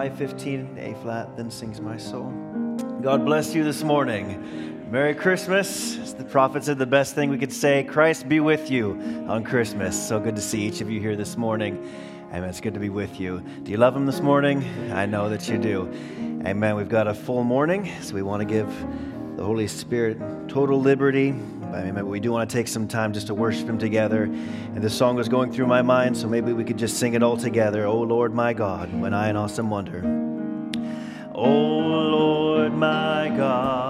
515, A flat, then sings my soul. God bless you this morning. Merry Christmas. As the prophet said, the best thing we could say, Christ be with you on Christmas. So good to see each of you here this morning. Amen. It's good to be with you. Do you love him this morning? I know that you do. Amen. We've got a full morning, so we want to give the Holy Spirit total liberty. But we do want to take some time just to worship Him together. And this song was going through my mind, so maybe we could just sing it all together. Oh Lord, my God, when I in awesome wonder. Oh Lord, my God,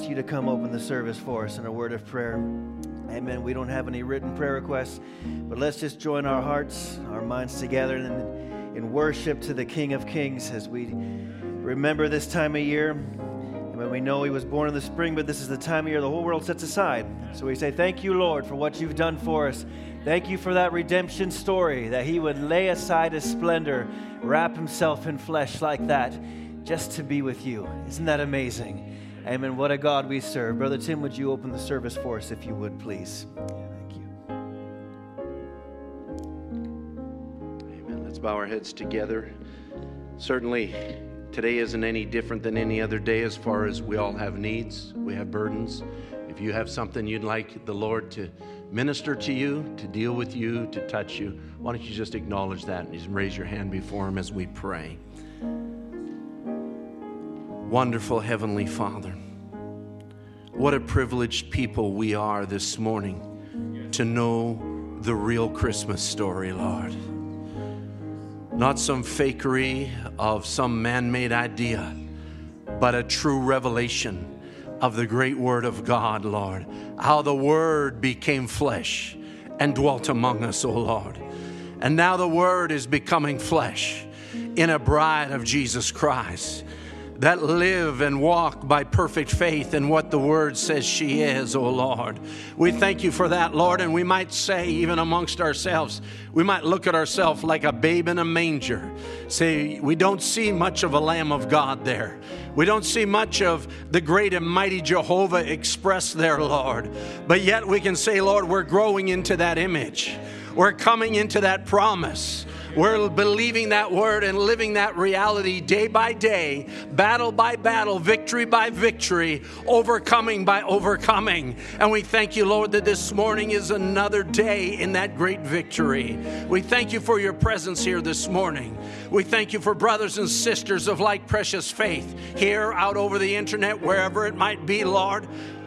ask you to come open the service for us in a word of prayer? Amen. We don't have any written prayer requests, but let's just join our hearts, our minds together in, in worship to the King of Kings as we remember this time of year. When we know he was born in the spring, but this is the time of year the whole world sets aside. So we say, Thank you, Lord, for what you've done for us. Thank you for that redemption story, that he would lay aside his splendor, wrap himself in flesh like that, just to be with you. Isn't that amazing? Amen. What a God we serve. Brother Tim, would you open the service for us if you would, please? Thank you. Amen. Let's bow our heads together. Certainly, today isn't any different than any other day as far as we all have needs, we have burdens. If you have something you'd like the Lord to minister to you, to deal with you, to touch you, why don't you just acknowledge that and just raise your hand before Him as we pray. Wonderful Heavenly Father, what a privileged people we are this morning to know the real Christmas story, Lord not some fakery of some man made idea, but a true revelation of the great Word of God, Lord. How the Word became flesh and dwelt among us, O Lord. And now the Word is becoming flesh in a bride of Jesus Christ that live and walk by perfect faith in what the word says she is, O Lord. We thank you for that, Lord, and we might say, even amongst ourselves, we might look at ourselves like a babe in a manger. Say, we don't see much of a Lamb of God there. We don't see much of the great and mighty Jehovah expressed there, Lord. But yet we can say, Lord, we're growing into that image. We're coming into that promise. We're believing that word and living that reality day by day, battle by battle, victory by victory, overcoming by overcoming. And we thank you, Lord, that this morning is another day in that great victory. We thank you for your presence here this morning. We thank you for brothers and sisters of like precious faith here, out over the internet, wherever it might be, Lord.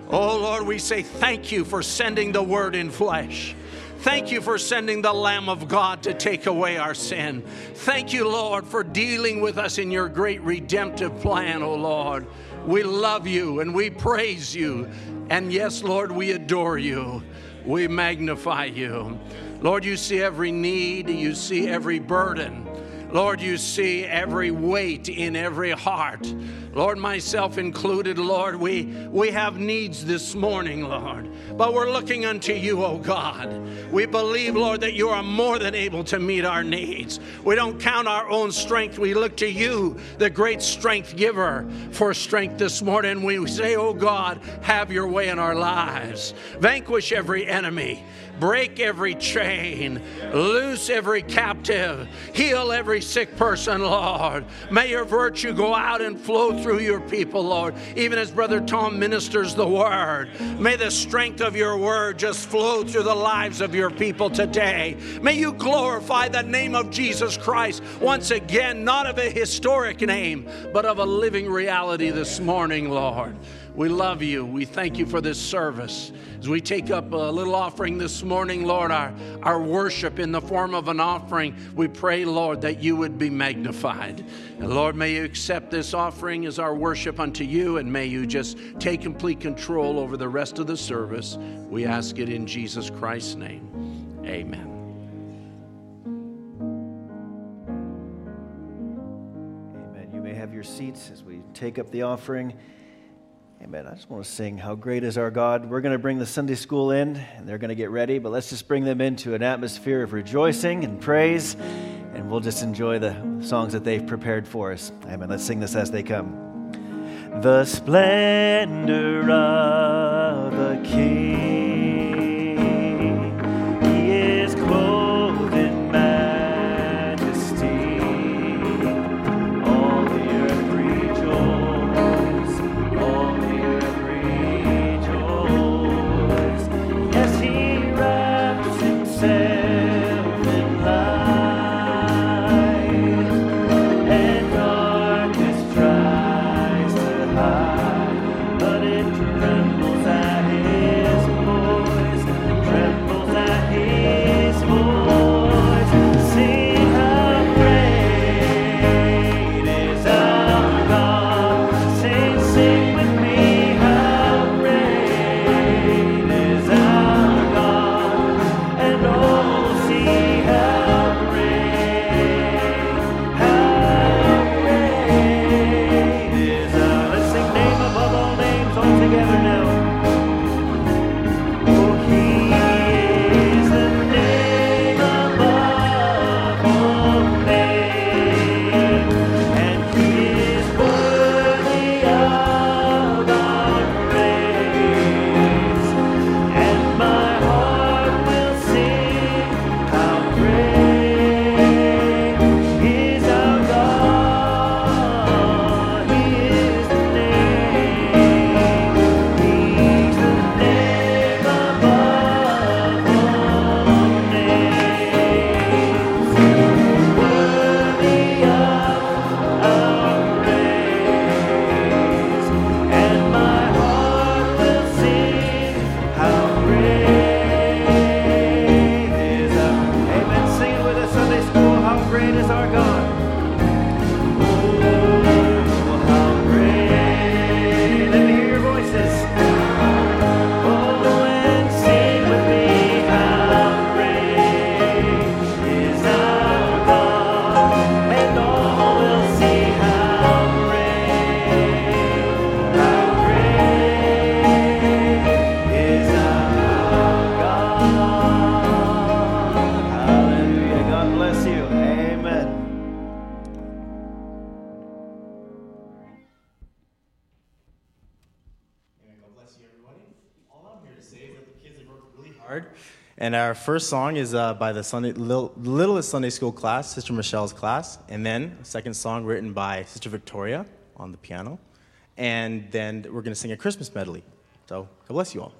Oh, Lord, we say thank you for sending the word in flesh. Thank you for sending the Lamb of God to take away our sin. Thank you, Lord, for dealing with us in your great redemptive plan, oh Lord. We love you and we praise you. And yes, Lord, we adore you. We magnify you. Lord, you see every need, you see every burden. Lord, you see every weight in every heart. Lord, myself included, Lord, we, we have needs this morning, Lord. But we're looking unto you, oh God. We believe, Lord, that you are more than able to meet our needs. We don't count our own strength. We look to you, the great strength giver, for strength this morning. We say, oh God, have your way in our lives. Vanquish every enemy. Break every chain, loose every captive, heal every sick person, Lord. May your virtue go out and flow through your people, Lord. Even as Brother Tom ministers the word, may the strength of your word just flow through the lives of your people today. May you glorify the name of Jesus Christ once again, not of a historic name, but of a living reality this morning, Lord. We love you. We thank you for this service. As we take up a little offering this morning, Lord, our, our worship in the form of an offering, we pray, Lord, that you would be magnified. And Lord, may you accept this offering as our worship unto you, and may you just take complete control over the rest of the service. We ask it in Jesus Christ's name. Amen. Amen. You may have your seats as we take up the offering. Amen. I just want to sing How Great is Our God. We're going to bring the Sunday school in, and they're going to get ready, but let's just bring them into an atmosphere of rejoicing and praise, and we'll just enjoy the songs that they've prepared for us. Amen. Let's sing this as they come. The splendor of the King. And our first song is uh, by the Sunday, Lil- Littlest Sunday School class, Sister Michelle's class. And then a second song written by Sister Victoria on the piano. And then we're going to sing a Christmas medley. So God bless you all.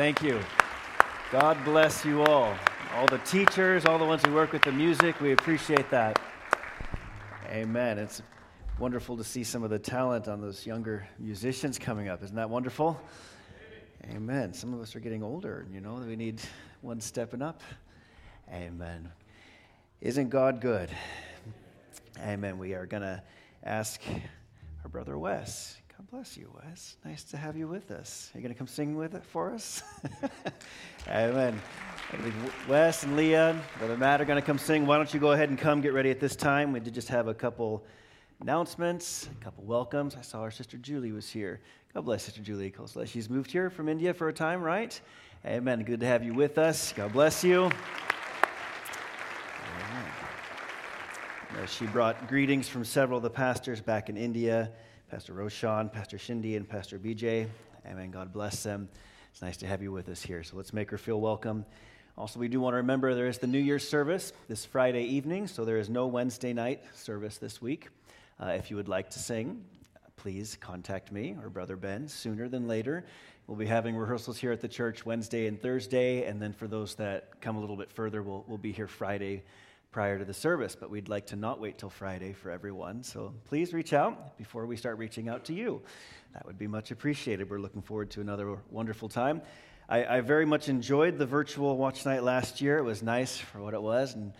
Thank you. God bless you all. All the teachers, all the ones who work with the music, we appreciate that. Amen. It's wonderful to see some of the talent on those younger musicians coming up. Isn't that wonderful? Amen. Some of us are getting older, you know, we need one stepping up. Amen. Isn't God good? Amen. We are going to ask our brother Wes. God bless you, Wes. Nice to have you with us. Are you going to come sing with it for us? Amen. Wes and Leah, Brother Matt are going to come sing. Why don't you go ahead and come get ready at this time? We did just have a couple announcements, a couple welcomes. I saw our sister Julie was here. God bless Sister Julie. She's moved here from India for a time, right? Amen. Good to have you with us. God bless you. Amen. She brought greetings from several of the pastors back in India. Pastor Roshan, Pastor Shindy, and Pastor BJ. Amen. God bless them. It's nice to have you with us here. So let's make her feel welcome. Also, we do want to remember there is the New Year's service this Friday evening, so there is no Wednesday night service this week. Uh, if you would like to sing, please contact me or Brother Ben sooner than later. We'll be having rehearsals here at the church Wednesday and Thursday, and then for those that come a little bit further, we'll, we'll be here Friday prior to the service, but we'd like to not wait till Friday for everyone. So please reach out before we start reaching out to you. That would be much appreciated. We're looking forward to another wonderful time. I, I very much enjoyed the virtual watch night last year. It was nice for what it was, and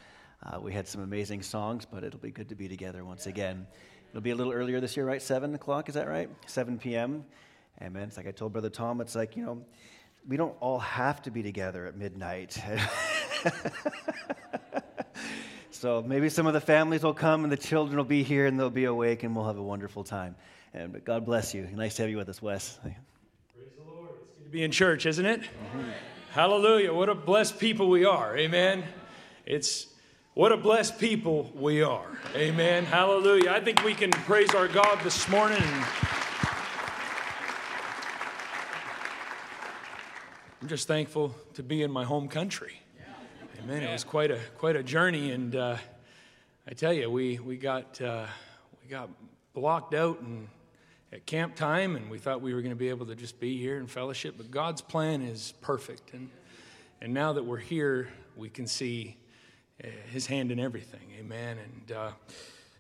uh, we had some amazing songs, but it'll be good to be together once again. It'll be a little earlier this year, right? 7 o'clock, is that right? 7 p.m. Amen. It's like I told Brother Tom, it's like, you know, we don't all have to be together at midnight. So maybe some of the families will come and the children will be here and they'll be awake and we'll have a wonderful time. And God bless you. Nice to have you with us, Wes. Praise the Lord. It's good to be in church, isn't it? Mm-hmm. Hallelujah. What a blessed people we are. Amen. It's what a blessed people we are. Amen. Hallelujah. I think we can praise our God this morning. I'm just thankful to be in my home country. Amen. It was quite a quite a journey, and uh, I tell you, we we got uh, we got blocked out and at camp time, and we thought we were going to be able to just be here in fellowship. But God's plan is perfect, and and now that we're here, we can see uh, His hand in everything. Amen. And uh,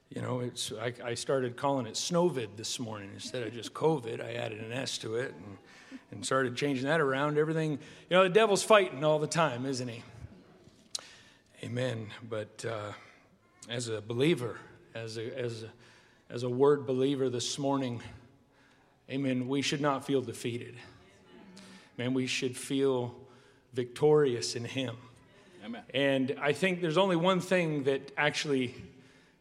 you know, it's I, I, started calling it Snowvid this morning instead of just COVID. I added an S to it and and started changing that around. Everything, you know, the devil's fighting all the time, isn't he? Amen. But uh, as a believer, as a, as, a, as a word believer this morning, amen, we should not feel defeated. Man, we should feel victorious in Him. Amen. And I think there's only one thing that actually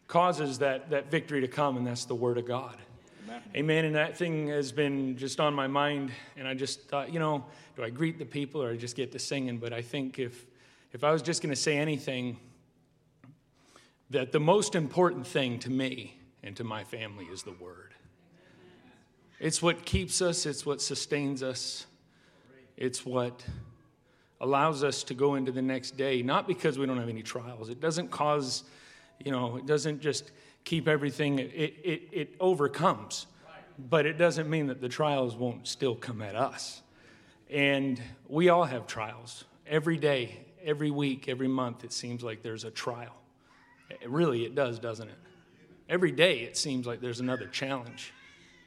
causes that, that victory to come, and that's the Word of God. Amen. Amen. And that thing has been just on my mind, and I just thought, you know, do I greet the people or I just get to singing? But I think if if I was just going to say anything, that the most important thing to me and to my family is the Word. It's what keeps us, it's what sustains us, it's what allows us to go into the next day, not because we don't have any trials. It doesn't cause, you know, it doesn't just keep everything, it, it, it overcomes. But it doesn't mean that the trials won't still come at us. And we all have trials every day every week, every month, it seems like there's a trial. It really, it does, doesn't it? Every day, it seems like there's another challenge.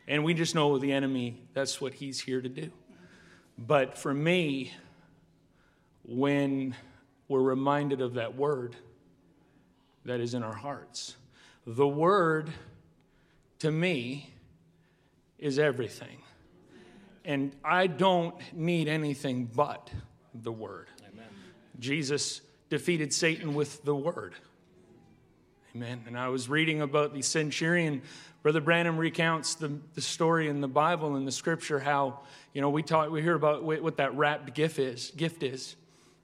And we just know the enemy, that's what he's here to do. But for me, when we're reminded of that word that is in our hearts, the word to me is everything. And I don't need anything but the word. Jesus defeated Satan with the word. Amen. And I was reading about the centurion. Brother Branham recounts the, the story in the Bible and the scripture how, you know, we talk, we hear about what that wrapped gift is, gift is.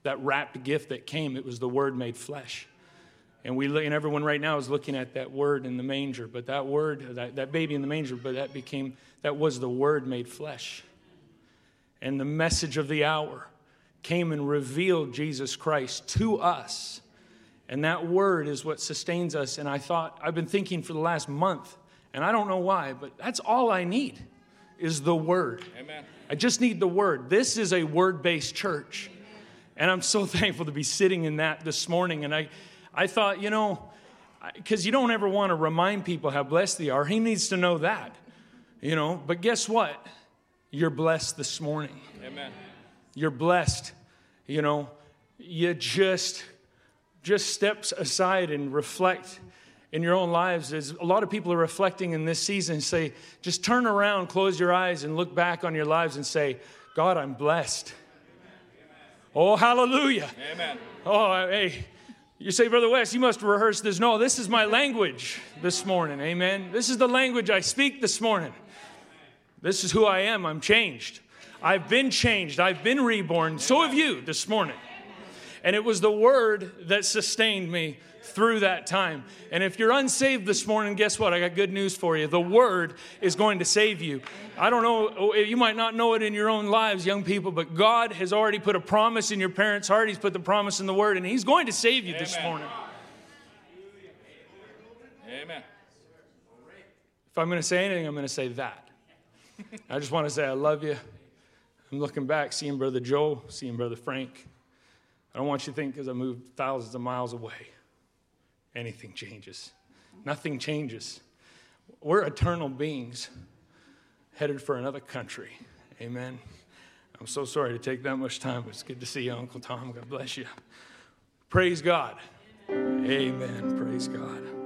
That wrapped gift that came, it was the word made flesh. And we and everyone right now is looking at that word in the manger, but that word, that, that baby in the manger, but that became, that was the word made flesh. And the message of the hour came and revealed Jesus Christ to us. And that word is what sustains us. And I thought, I've been thinking for the last month, and I don't know why, but that's all I need is the word. Amen. I just need the word. This is a word based church. And I'm so thankful to be sitting in that this morning. And I, I thought, you know, because you don't ever want to remind people how blessed they are. He needs to know that, you know. But guess what? You're blessed this morning. Amen. You're blessed. You know, you just just steps aside and reflect in your own lives. As a lot of people are reflecting in this season say just turn around close your eyes and look back on your lives and say god i'm blessed. Oh hallelujah. Amen. oh hey you say brother Wes you must rehearse this. No this is my language this morning. Amen. This is the language i speak this morning. This is who i am. I'm changed i've been changed i've been reborn so have you this morning and it was the word that sustained me through that time. And if you're unsaved this morning, guess what? I got good news for you. The word is going to save you. I don't know, oh, you might not know it in your own lives, young people, but God has already put a promise in your parents' heart. He's put the promise in the word, and He's going to save you this Amen. morning. Amen. If I'm going to say anything, I'm going to say that. I just want to say I love you. I'm looking back, seeing Brother Joe, seeing Brother Frank. I don't want you to think because I moved thousands of miles away, anything changes. Nothing changes. We're eternal beings headed for another country. Amen. I'm so sorry to take that much time, but it's good to see you, Uncle Tom. God bless you. Praise God. Amen. Praise God.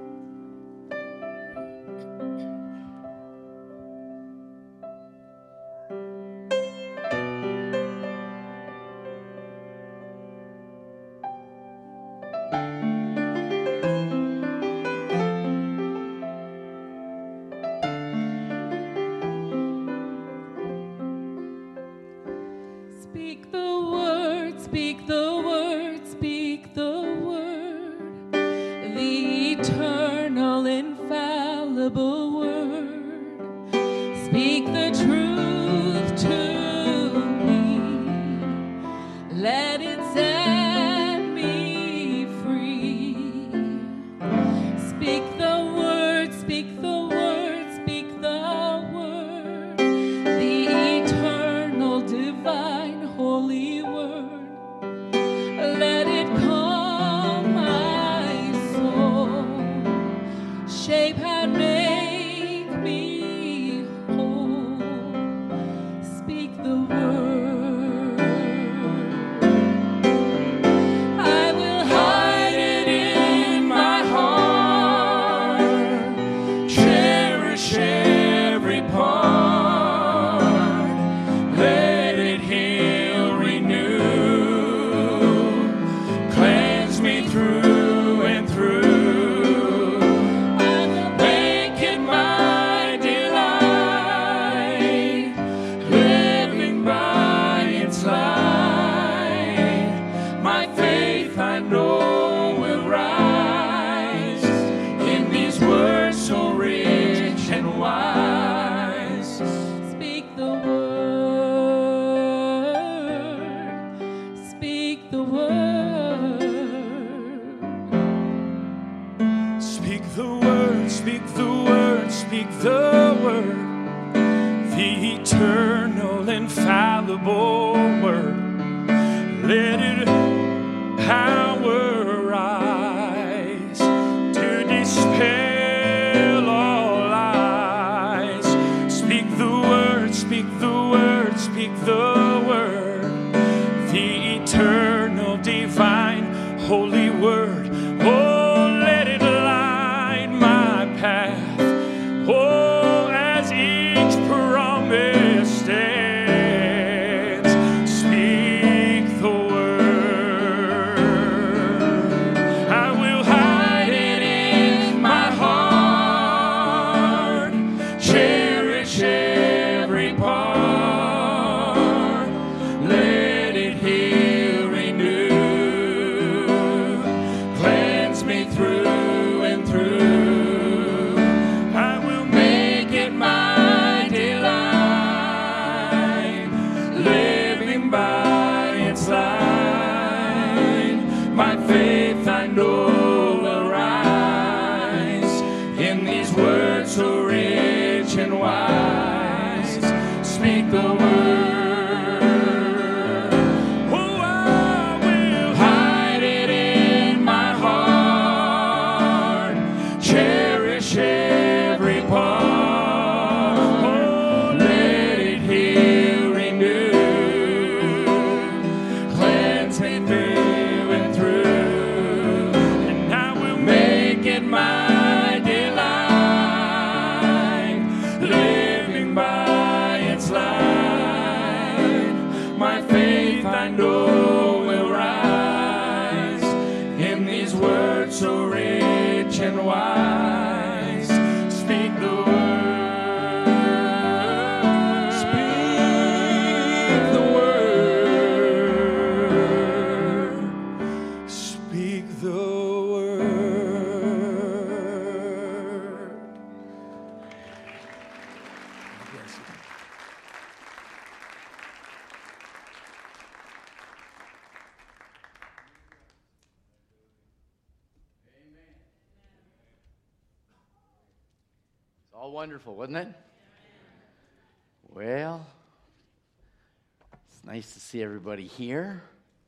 Everybody here.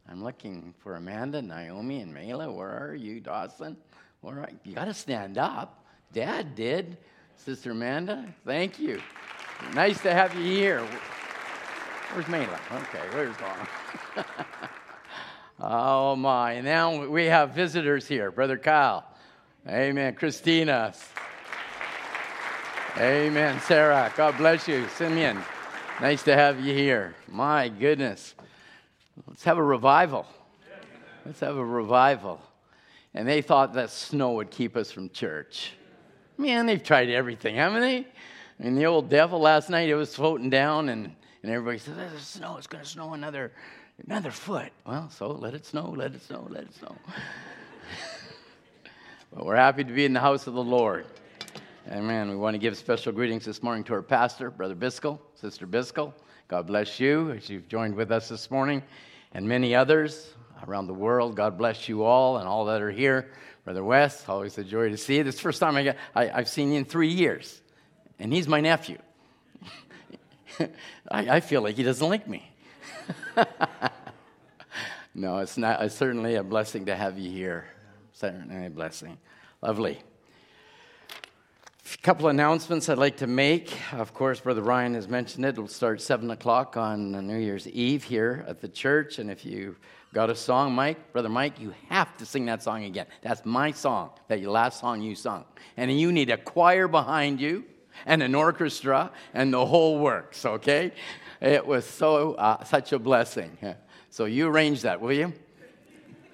I'm looking for Amanda, Naomi, and Mela. Where are you, Dawson? All right, you got to stand up. Dad did. Sister Amanda, thank you. Nice to have you here. Where's Mela? Okay, where's Dawn? oh my! Now we have visitors here. Brother Kyle. Amen. Christina. Amen, Sarah. God bless you. Simeon, nice to have you here. My goodness. Let's have a revival. Let's have a revival. And they thought that snow would keep us from church. Man, they've tried everything, haven't they? I mean, the old devil last night, it was floating down, and, and everybody said, There's snow. It's going to snow another, another foot. Well, so let it snow, let it snow, let it snow. but we're happy to be in the house of the Lord. Amen. We want to give special greetings this morning to our pastor, Brother Biscoe, Sister Biscoe. God bless you as you've joined with us this morning, and many others around the world. God bless you all and all that are here. Brother Wes, always a joy to see you. This is the first time I got, I, I've seen you in three years, and he's my nephew. I, I feel like he doesn't like me. no, it's not. It's certainly a blessing to have you here. Certainly a blessing. Lovely. A couple announcements I'd like to make. Of course, Brother Ryan has mentioned it. It'll start 7 o'clock on New Year's Eve here at the church. And if you got a song, Mike, Brother Mike, you have to sing that song again. That's my song, that last song you sung. And you need a choir behind you and an orchestra and the whole works, okay? It was so uh, such a blessing. So you arrange that, will you?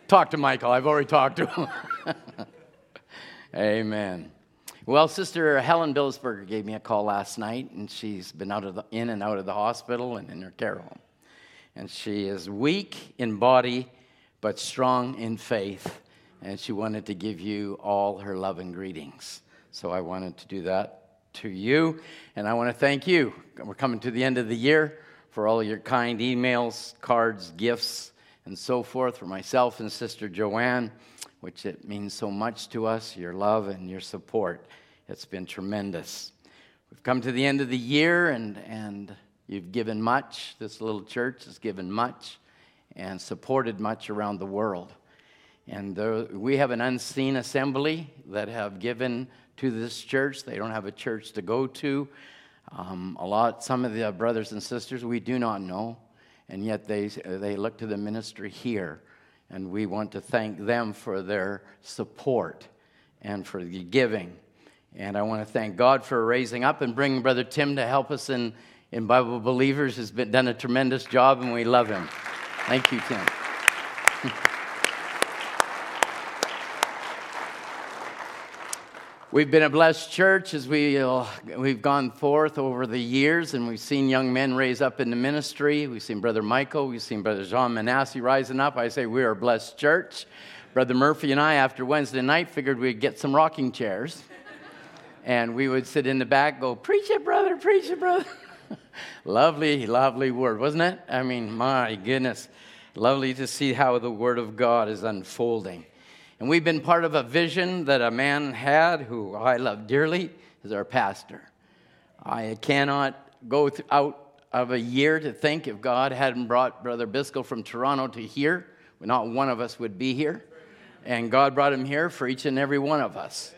Talk to Michael. I've already talked to him. Amen. Well, Sister Helen Billsberger gave me a call last night, and she's been out of the, in and out of the hospital and in her care home. And she is weak in body, but strong in faith. And she wanted to give you all her love and greetings. So I wanted to do that to you. And I want to thank you. We're coming to the end of the year for all your kind emails, cards, gifts, and so forth for myself and Sister Joanne which it means so much to us, your love and your support. It's been tremendous. We've come to the end of the year, and, and you've given much. This little church has given much and supported much around the world. And there, we have an unseen assembly that have given to this church. They don't have a church to go to. Um, a lot, some of the brothers and sisters we do not know, and yet they, they look to the ministry here and we want to thank them for their support and for the giving. And I want to thank God for raising up and bringing Brother Tim to help us in, in Bible Believers. Has been done a tremendous job, and we love him. Thank you, Tim. We've been a blessed church as we, uh, we've gone forth over the years, and we've seen young men raise up in the ministry. We've seen Brother Michael, we've seen Brother Jean Manasseh rising up. I say we are a blessed church. Brother Murphy and I, after Wednesday night, figured we'd get some rocking chairs, and we would sit in the back, go, Preach it, brother, preach it, brother. lovely, lovely word, wasn't it? I mean, my goodness. Lovely to see how the Word of God is unfolding. And we've been part of a vision that a man had who I love dearly is our pastor. I cannot go th- out of a year to think if God hadn't brought Brother Biscoe from Toronto to here, not one of us would be here. And God brought him here for each and every one of us.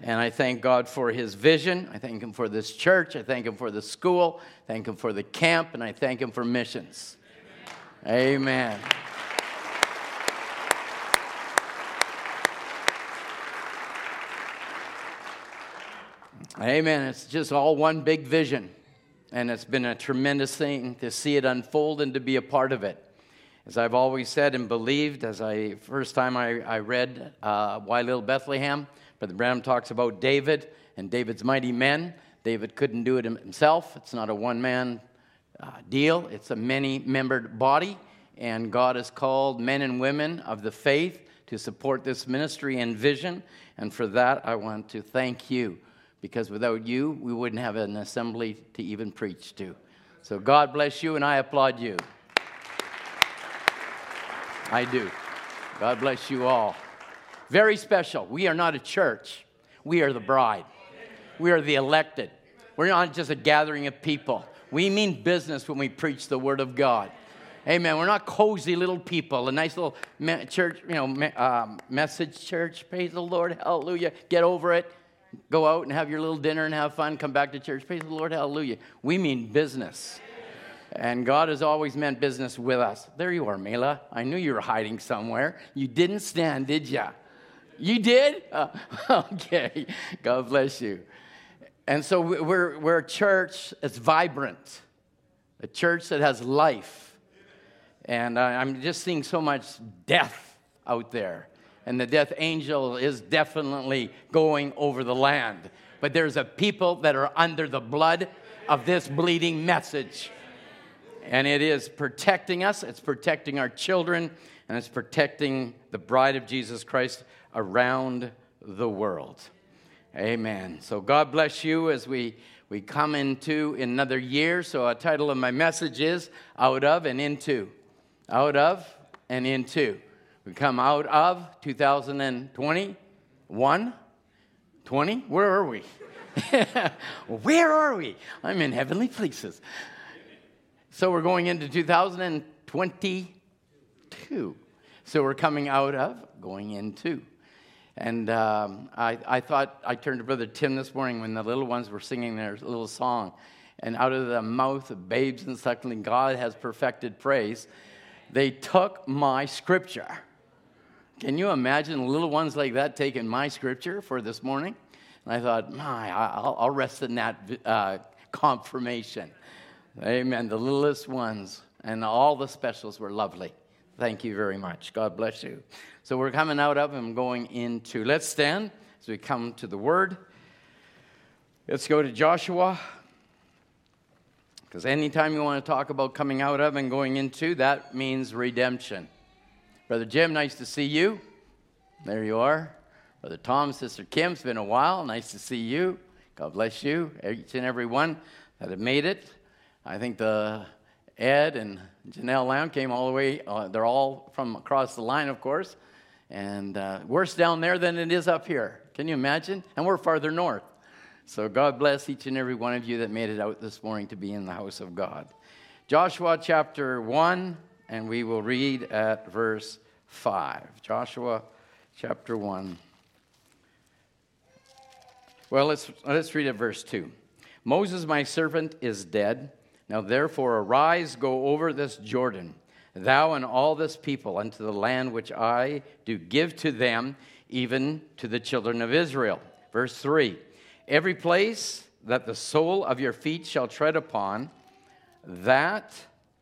And I thank God for his vision. I thank him for this church. I thank him for the school. I thank him for the camp. And I thank him for missions. Amen. Amen. It's just all one big vision. And it's been a tremendous thing to see it unfold and to be a part of it. As I've always said and believed, as I first time I, I read uh, Why Little Bethlehem, Brother Branham talks about David and David's mighty men. David couldn't do it himself. It's not a one man uh, deal, it's a many membered body. And God has called men and women of the faith to support this ministry and vision. And for that, I want to thank you because without you, we wouldn't have an assembly to even preach to. So God bless you, and I applaud you. I do. God bless you all. Very special. We are not a church, we are the bride, we are the elected. We're not just a gathering of people. We mean business when we preach the word of God. Amen. We're not cozy little people, a nice little church, you know, um, message church. Praise the Lord. Hallelujah. Get over it. Go out and have your little dinner and have fun. Come back to church. Praise the Lord. Hallelujah. We mean business. And God has always meant business with us. There you are, Mela. I knew you were hiding somewhere. You didn't stand, did ya? You did? Uh, okay. God bless you. And so we're, we're a church that's vibrant, a church that has life. And I'm just seeing so much death out there. And the death angel is definitely going over the land. But there's a people that are under the blood of this bleeding message. And it is protecting us, it's protecting our children, and it's protecting the bride of Jesus Christ around the world. Amen. So God bless you as we, we come into another year. So, a title of my message is Out of and Into. Out of and Into. We come out of 2021. 20? Where are we? Where are we? I'm in heavenly places. So, we're going into 2022. So, we're coming out of, going into. And um, I, I thought, I turned to Brother Tim this morning when the little ones were singing their little song. And out of the mouth of babes and suckling, God has perfected praise. They took my scripture. Can you imagine little ones like that taking my scripture for this morning? And I thought, my, I'll, I'll rest in that uh, confirmation. Amen. The littlest ones and all the specials were lovely. Thank you very much. God bless you. So we're coming out of and going into. Let's stand as we come to the Word. Let's go to Joshua. Because anytime you want to talk about coming out of and going into, that means redemption. Brother Jim, nice to see you. There you are. Brother Tom, Sister Kim, it's been a while. Nice to see you. God bless you, each and every one that have made it. I think the Ed and Janelle Lamb came all the way. Uh, they're all from across the line, of course. And uh, worse down there than it is up here. Can you imagine? And we're farther north. So God bless each and every one of you that made it out this morning to be in the house of God. Joshua chapter 1, and we will read at verse 5. Joshua chapter 1. Well, let's, let's read at verse 2. Moses, my servant, is dead. Now therefore arise, go over this Jordan thou and all this people, unto the land which I do give to them, even to the children of Israel. Verse 3 Every place that the sole of your feet shall tread upon, that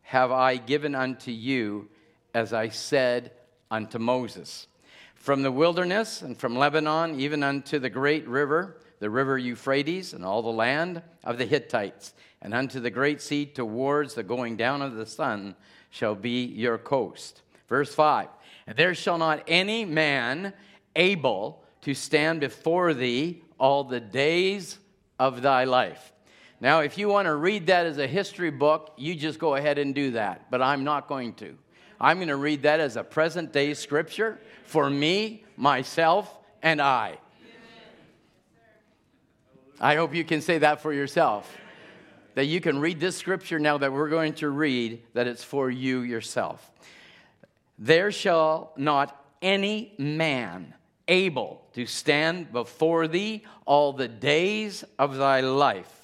have I given unto you, as I said unto Moses. From the wilderness and from Lebanon, even unto the great river, the river Euphrates, and all the land of the Hittites, and unto the great sea towards the going down of the sun, shall be your coast. Verse 5 And there shall not any man able to stand before thee all the days of thy life. Now, if you want to read that as a history book, you just go ahead and do that, but I'm not going to. I'm going to read that as a present day scripture for me, myself, and I. I hope you can say that for yourself that you can read this scripture now that we're going to read, that it's for you yourself. There shall not any man able to stand before thee all the days of thy life.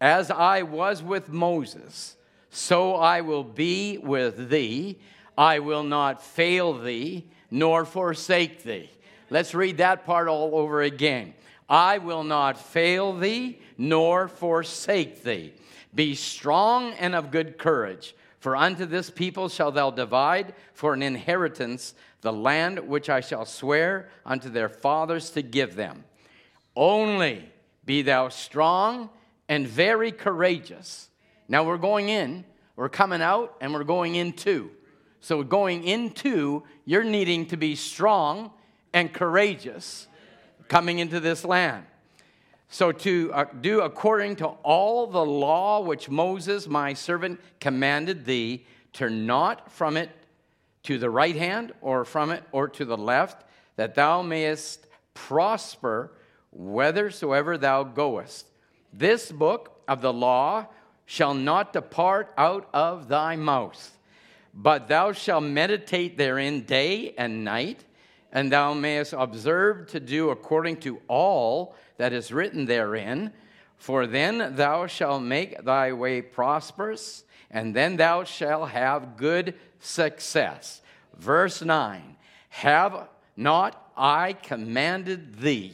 As I was with Moses, so I will be with thee. I will not fail thee, nor forsake thee. Let's read that part all over again. I will not fail thee nor forsake thee. Be strong and of good courage, for unto this people shalt thou divide for an inheritance the land which I shall swear unto their fathers to give them. Only be thou strong and very courageous. Now we're going in, we're coming out, and we're going into. So, going into, you're needing to be strong and courageous coming into this land. So, to uh, do according to all the law which Moses, my servant, commanded thee, turn not from it to the right hand or from it or to the left, that thou mayest prosper whithersoever thou goest. This book of the law shall not depart out of thy mouth, but thou shalt meditate therein day and night, and thou mayest observe to do according to all that is written therein. For then thou shalt make thy way prosperous, and then thou shalt have good success. Verse 9 Have not I commanded thee?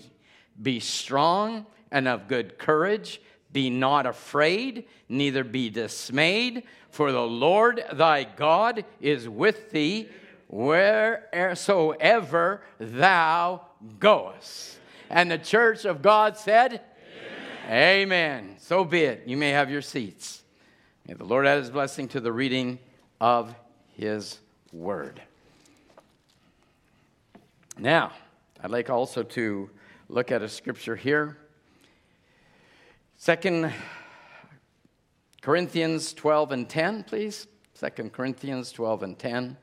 Be strong and of good courage. Be not afraid, neither be dismayed, for the Lord thy God is with thee wheresoever thou goest. And the church of God said, Amen. Amen. So be it. You may have your seats. May the Lord add his blessing to the reading of his word. Now, I'd like also to look at a scripture here. Second Corinthians 12 and 10, please. Second Corinthians 12 and 10.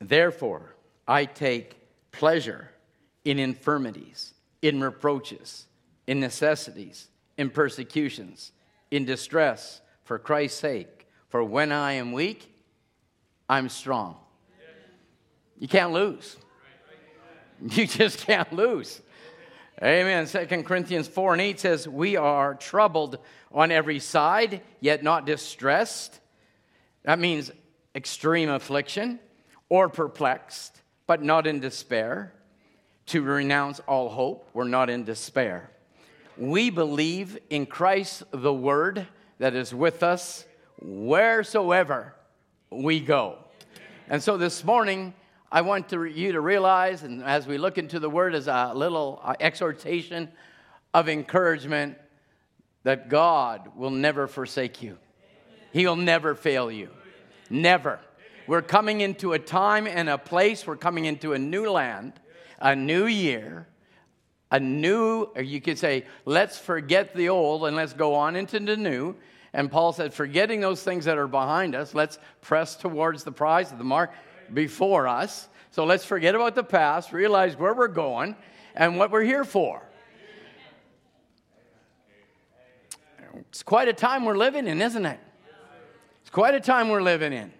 Therefore, I take pleasure in infirmities, in reproaches, in necessities, in persecutions, in distress for Christ's sake. For when I am weak, I'm strong. You can't lose. You just can't lose. Amen. 2 Corinthians 4 and 8 says, We are troubled on every side, yet not distressed. That means extreme affliction or perplexed, but not in despair. To renounce all hope, we're not in despair. We believe in Christ, the Word that is with us wheresoever we go. And so this morning, I want to, you to realize, and as we look into the Word as a little uh, exhortation of encouragement, that God will never forsake you. He'll never fail you. Never. We're coming into a time and a place, we're coming into a new land, a new year, a new, or you could say, let's forget the old and let's go on into the new. And Paul said, forgetting those things that are behind us, let's press towards the prize of the mark before us. So let's forget about the past, realize where we're going and what we're here for. It's quite a time we're living in, isn't it? It's quite a time we're living in.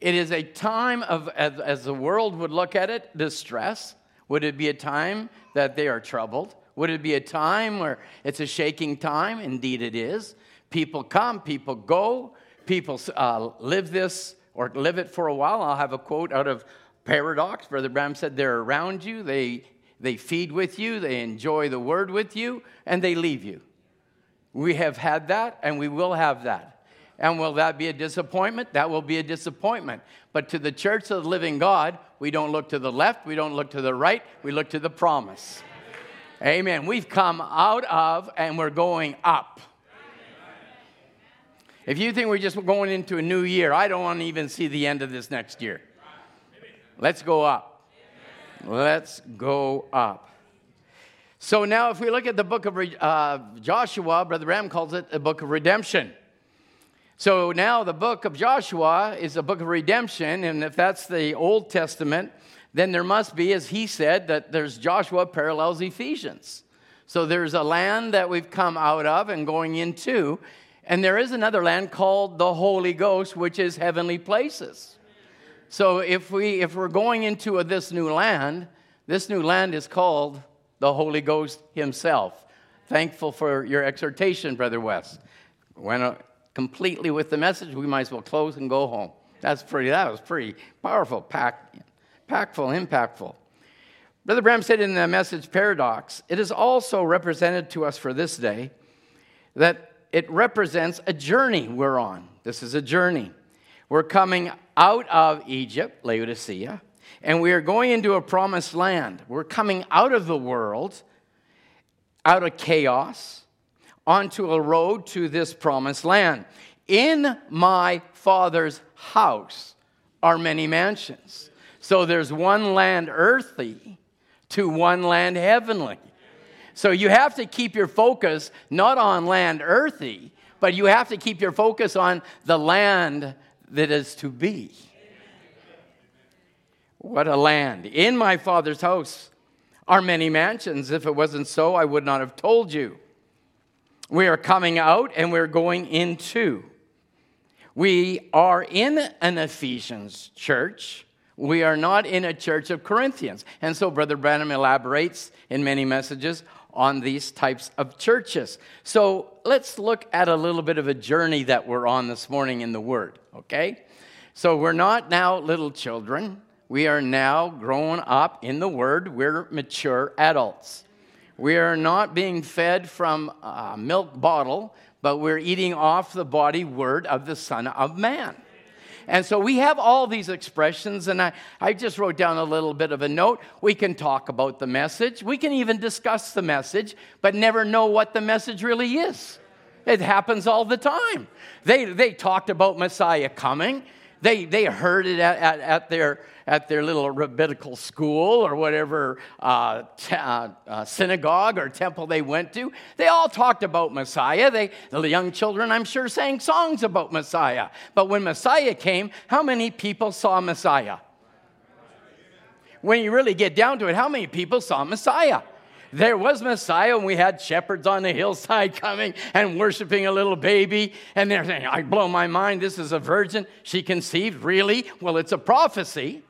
It is a time of, as, as the world would look at it, distress. Would it be a time that they are troubled? Would it be a time where it's a shaking time? Indeed, it is. People come, people go, people uh, live this or live it for a while. I'll have a quote out of Paradox. Brother Branham said, They're around you, they, they feed with you, they enjoy the word with you, and they leave you. We have had that, and we will have that. And will that be a disappointment? That will be a disappointment. But to the church of the living God, we don't look to the left, we don't look to the right, we look to the promise. Amen. We've come out of and we're going up. If you think we're just going into a new year, I don't want to even see the end of this next year. Let's go up. Let's go up. So now, if we look at the book of uh, Joshua, Brother Branham calls it a book of redemption. So now the book of Joshua is a book of redemption, and if that's the Old Testament, then there must be, as he said, that there's Joshua parallels Ephesians. So there's a land that we've come out of and going into, and there is another land called the Holy Ghost, which is heavenly places. So if, we, if we're going into a, this new land, this new land is called the Holy Ghost Himself. Thankful for your exhortation, Brother Wes. Uh, completely with the message. We might as well close and go home. That's pretty. That was pretty powerful, pack, packful, impactful. Brother Branham said in the message Paradox, it is also represented to us for this day that it represents a journey we're on. This is a journey. We're coming out of Egypt, Laodicea, and we are going into a promised land. We're coming out of the world, out of chaos, onto a road to this promised land. In my father's house are many mansions. So there's one land earthly to one land heavenly. So you have to keep your focus not on land earthy, but you have to keep your focus on the land that is to be. What a land. In my father's house are many mansions. If it wasn't so, I would not have told you. We are coming out and we're going into. We are in an Ephesians church. We are not in a church of Corinthians. And so Brother Branham elaborates in many messages on these types of churches. So let's look at a little bit of a journey that we're on this morning in the Word, okay? So we're not now little children. We are now grown up in the Word. We're mature adults. We are not being fed from a milk bottle, but we're eating off the body word of the Son of Man. And so we have all these expressions, and I, I just wrote down a little bit of a note. We can talk about the message, we can even discuss the message, but never know what the message really is. It happens all the time. They, they talked about Messiah coming. They, they heard it at, at, at, their, at their little rabbinical school or whatever uh, t- uh, uh, synagogue or temple they went to. They all talked about Messiah. They, the young children, I'm sure, sang songs about Messiah. But when Messiah came, how many people saw Messiah? When you really get down to it, how many people saw Messiah? There was Messiah, and we had shepherds on the hillside coming and worshiping a little baby. And they're saying, I blow my mind, this is a virgin. She conceived, really? Well, it's a prophecy.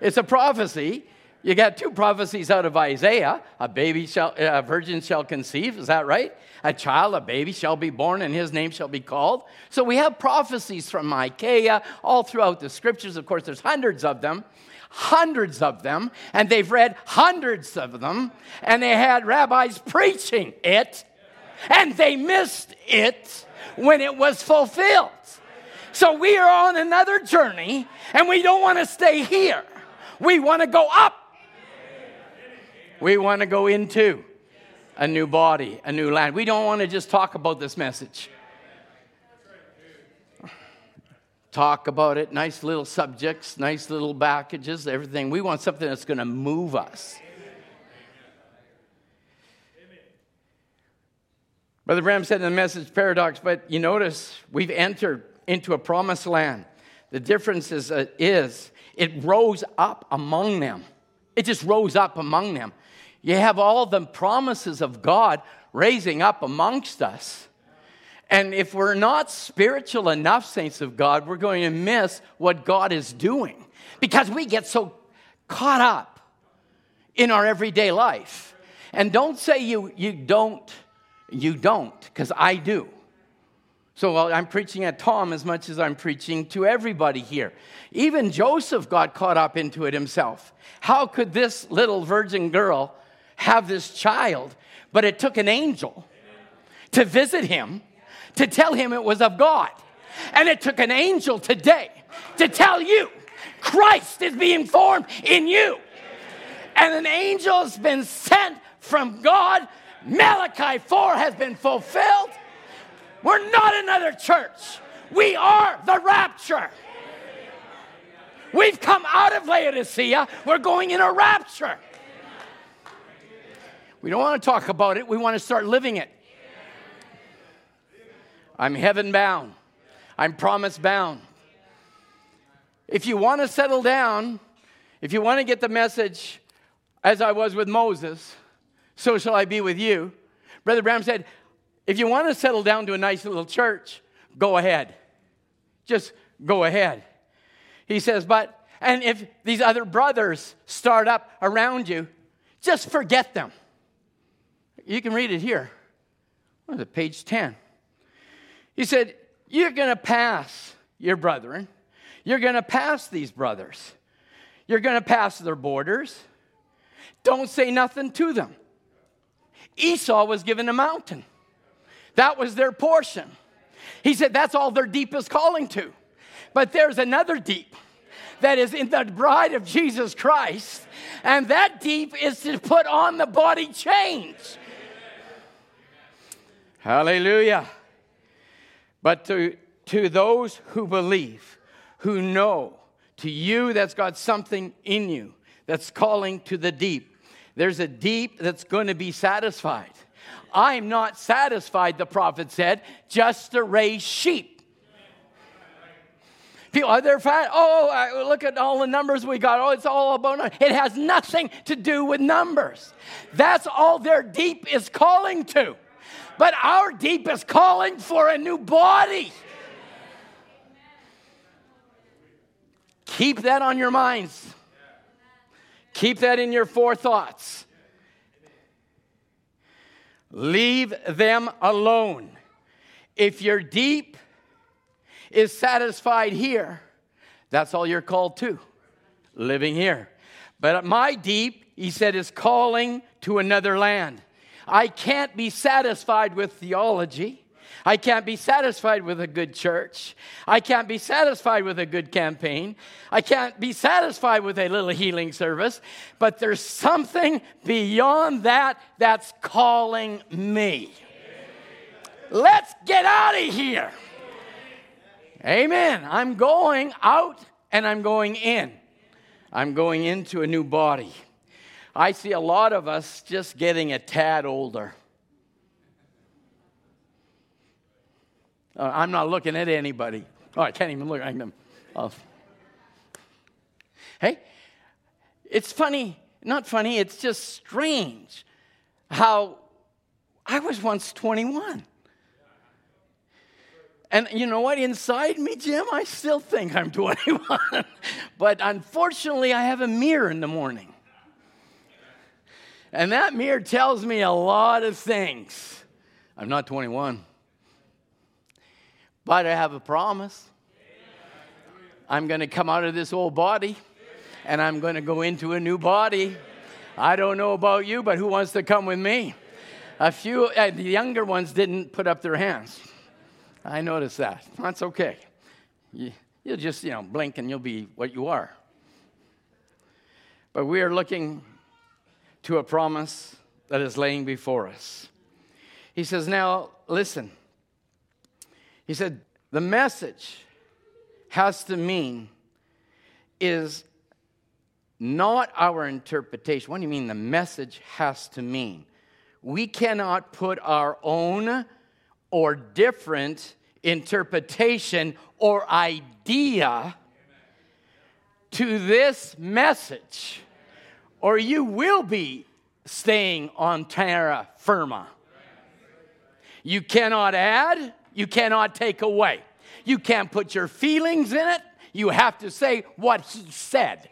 It's a prophecy. You got two prophecies out of Isaiah. A baby shall, a virgin shall conceive, is that right? A child, a baby shall be born, and his name shall be called. So we have prophecies from Micaiah all throughout the scriptures. Of course, there's hundreds of them hundreds of them, and they've read hundreds of them, and they had rabbis preaching it, and they missed it when it was fulfilled. So we are on another journey, and we don't want to stay here. We want to go up. We want to go into a new body, a new land. We don't want to just talk about this message. Talk about it, nice little subjects, nice little packages, everything. We want something that's going to move us. Brother Branham said in the message paradox, but you notice we've entered into a promised land. The difference is, uh, is it rose up among them. It just rose up among them. You have all the promises of God raising up amongst us. And if we're not spiritual enough, saints of God, we're going to miss what God is doing because we get so caught up in our everyday life. And don't say you, you don't, you don't, because I do. So well, I'm preaching at Tom as much as I'm preaching to everybody here. Even Joseph got caught up into it himself. How could this little virgin girl have this child? But it took an angel to visit him to tell him it was of God. And it took an angel today to tell you Christ is being formed in you. And an angel has been sent from God. Malachi 4 has been fulfilled. We're not another church. We are the rapture. We've come out of Laodicea. We're going in a rapture. We don't want to talk about it. We want to start living it. I'm heaven bound. I'm promise bound. If you want to settle down, if you want to get the message, as I was with Moses, so shall I be with you. Brother Branham said, if you want to settle down to a nice little church, go ahead. Just go ahead. He says, but And if these other brothers start up around you, just forget them. You can read it here. What is it, page 10? He said, You're going to pass your brethren. You're going to pass these brothers. You're going to pass their borders. Don't say nothing to them. Esau was given a mountain, that was their portion. He said, That's all their deep is calling to. But there's another deep that is in the bride of Jesus Christ, and that deep is to put on the body change. Hallelujah. But to, to those who believe, who know, to you that's got something in you that's calling to the deep, there's a deep that's going to be satisfied. I'm not satisfied, the prophet said, just to raise sheep. People are they fat? Oh, look at all the numbers we got. Oh, it's all about It has nothing to do with numbers. That's all their deep is calling to. But our deep is calling for a new body. Keep that on your minds. Keep that in your forethoughts. Leave them alone. If your deep is satisfied here, that's all you're called to, living here. But my deep, he said, is calling to another land. I can't be satisfied with theology. I can't be satisfied with a good church. I can't be satisfied with a good campaign. I can't be satisfied with a little healing service. But there's something beyond that that's calling me. Let's get out of here. Amen. I'm going out and I'm going in. I'm going into a new body. I see a lot of us just getting a tad older. Uh, I'm not looking at anybody. Oh, I can't even look at them. Oh. Hey, it's funny, not funny, it's just strange how I was once 21. And you know what? Inside me, Jim, I still think I'm 21. but unfortunately, I have a mirror in the morning. And that mirror tells me a lot of things. I'm not 21. But I have a promise. I'm going to come out of this old body and I'm going to go into a new body. I don't know about you, but who wants to come with me? A few, uh, the younger ones didn't put up their hands. I noticed that. That's okay. You, you'll just, you know, blink and you'll be what you are. But we are looking to a promise that is laying before us. He says, Now, listen. He said, the message has to mean is not our interpretation. What do you mean the message has to mean? We cannot put our own or different interpretation or idea to this message, or you will be staying on terra firma. You cannot add, you cannot take away. You can't put your feelings in it. You have to say what he said.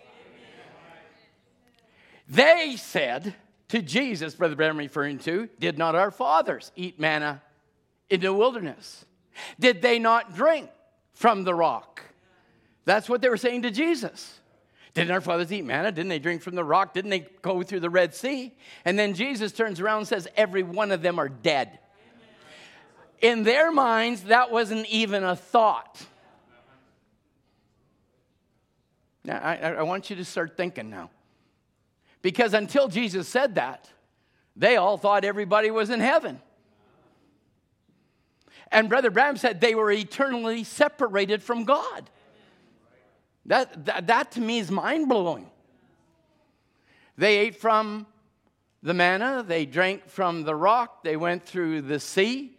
They said to Jesus, Brother Branham referring to, did not our fathers eat manna in the wilderness? Did they not drink from the rock? That's what they were saying to Jesus. Didn't our fathers eat manna? Didn't they drink from the rock? Didn't they go through the Red Sea? And then Jesus turns around and says, Every one of them are dead in their minds, that wasn't even a thought. Now, I, I, want you to start thinking now. Because until Jesus said that, they all thought everybody was in heaven. And Brother Branham said they were eternally separated from God. That, that, that to me is mind blowing. They ate from the manna, they drank from the rock, they went through the sea,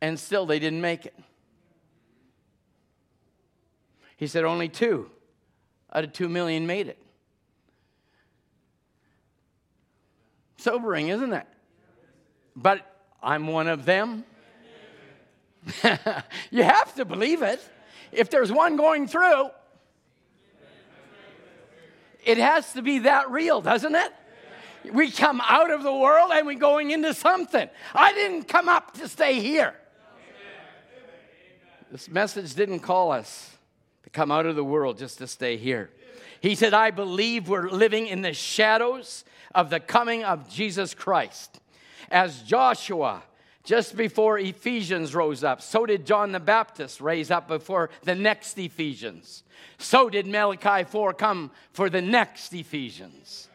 and still they didn't make it. He said only two out of two million made it. Sobering, isn't it? But I'm one of them. you have to believe it. If there's one going through, It has to be that real, doesn't it? We come out of the world and we're going into something. I didn't come up to stay here. This message didn't call us to come out of the world just to stay here. He said, I believe we're living in the shadows of the coming of Jesus Christ. As Joshua, just before Ephesians rose up, so did John the Baptist raise up before the next Ephesians. So did Malachi 4 come for the next Ephesians.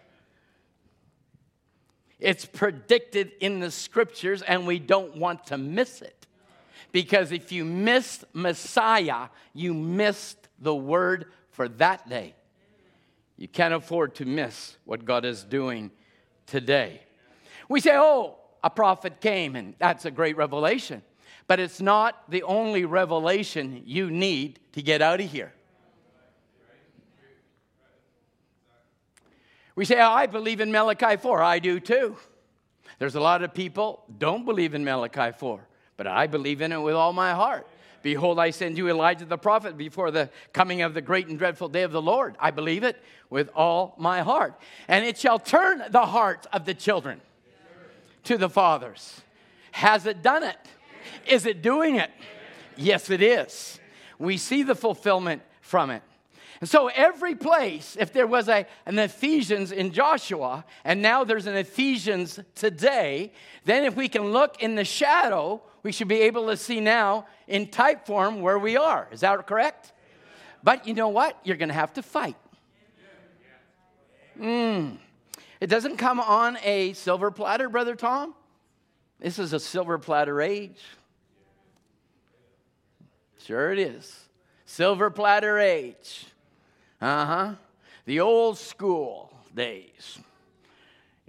It's predicted in the scriptures, and we don't want to miss it. Because if you missed Messiah, you missed the word for that day. You can't afford to miss what God is doing today. We say, oh, a prophet came, and that's a great revelation. But it's not the only revelation you need to get out of here. We say, oh, I believe in Malachi 4. I do too. There's a lot of people don't believe in Malachi 4, but I believe in it with all my heart. Behold, I send you Elijah the prophet before the coming of the great and dreadful day of the Lord. I believe it with all my heart. And it shall turn the hearts of the children to the fathers. Has it done it? Is it doing it? Yes, it is. We see the fulfillment from it. And so, every place, if there was a, an Ephesians in Joshua, and now there's an Ephesians today, then if we can look in the shadow, we should be able to see now in type form where we are. Is that correct? But you know what? You're going to have to fight. Mm. It doesn't come on a silver platter, Brother Tom. This is a silver platter age. Sure, it is. Silver platter age. Uh huh. The old school days.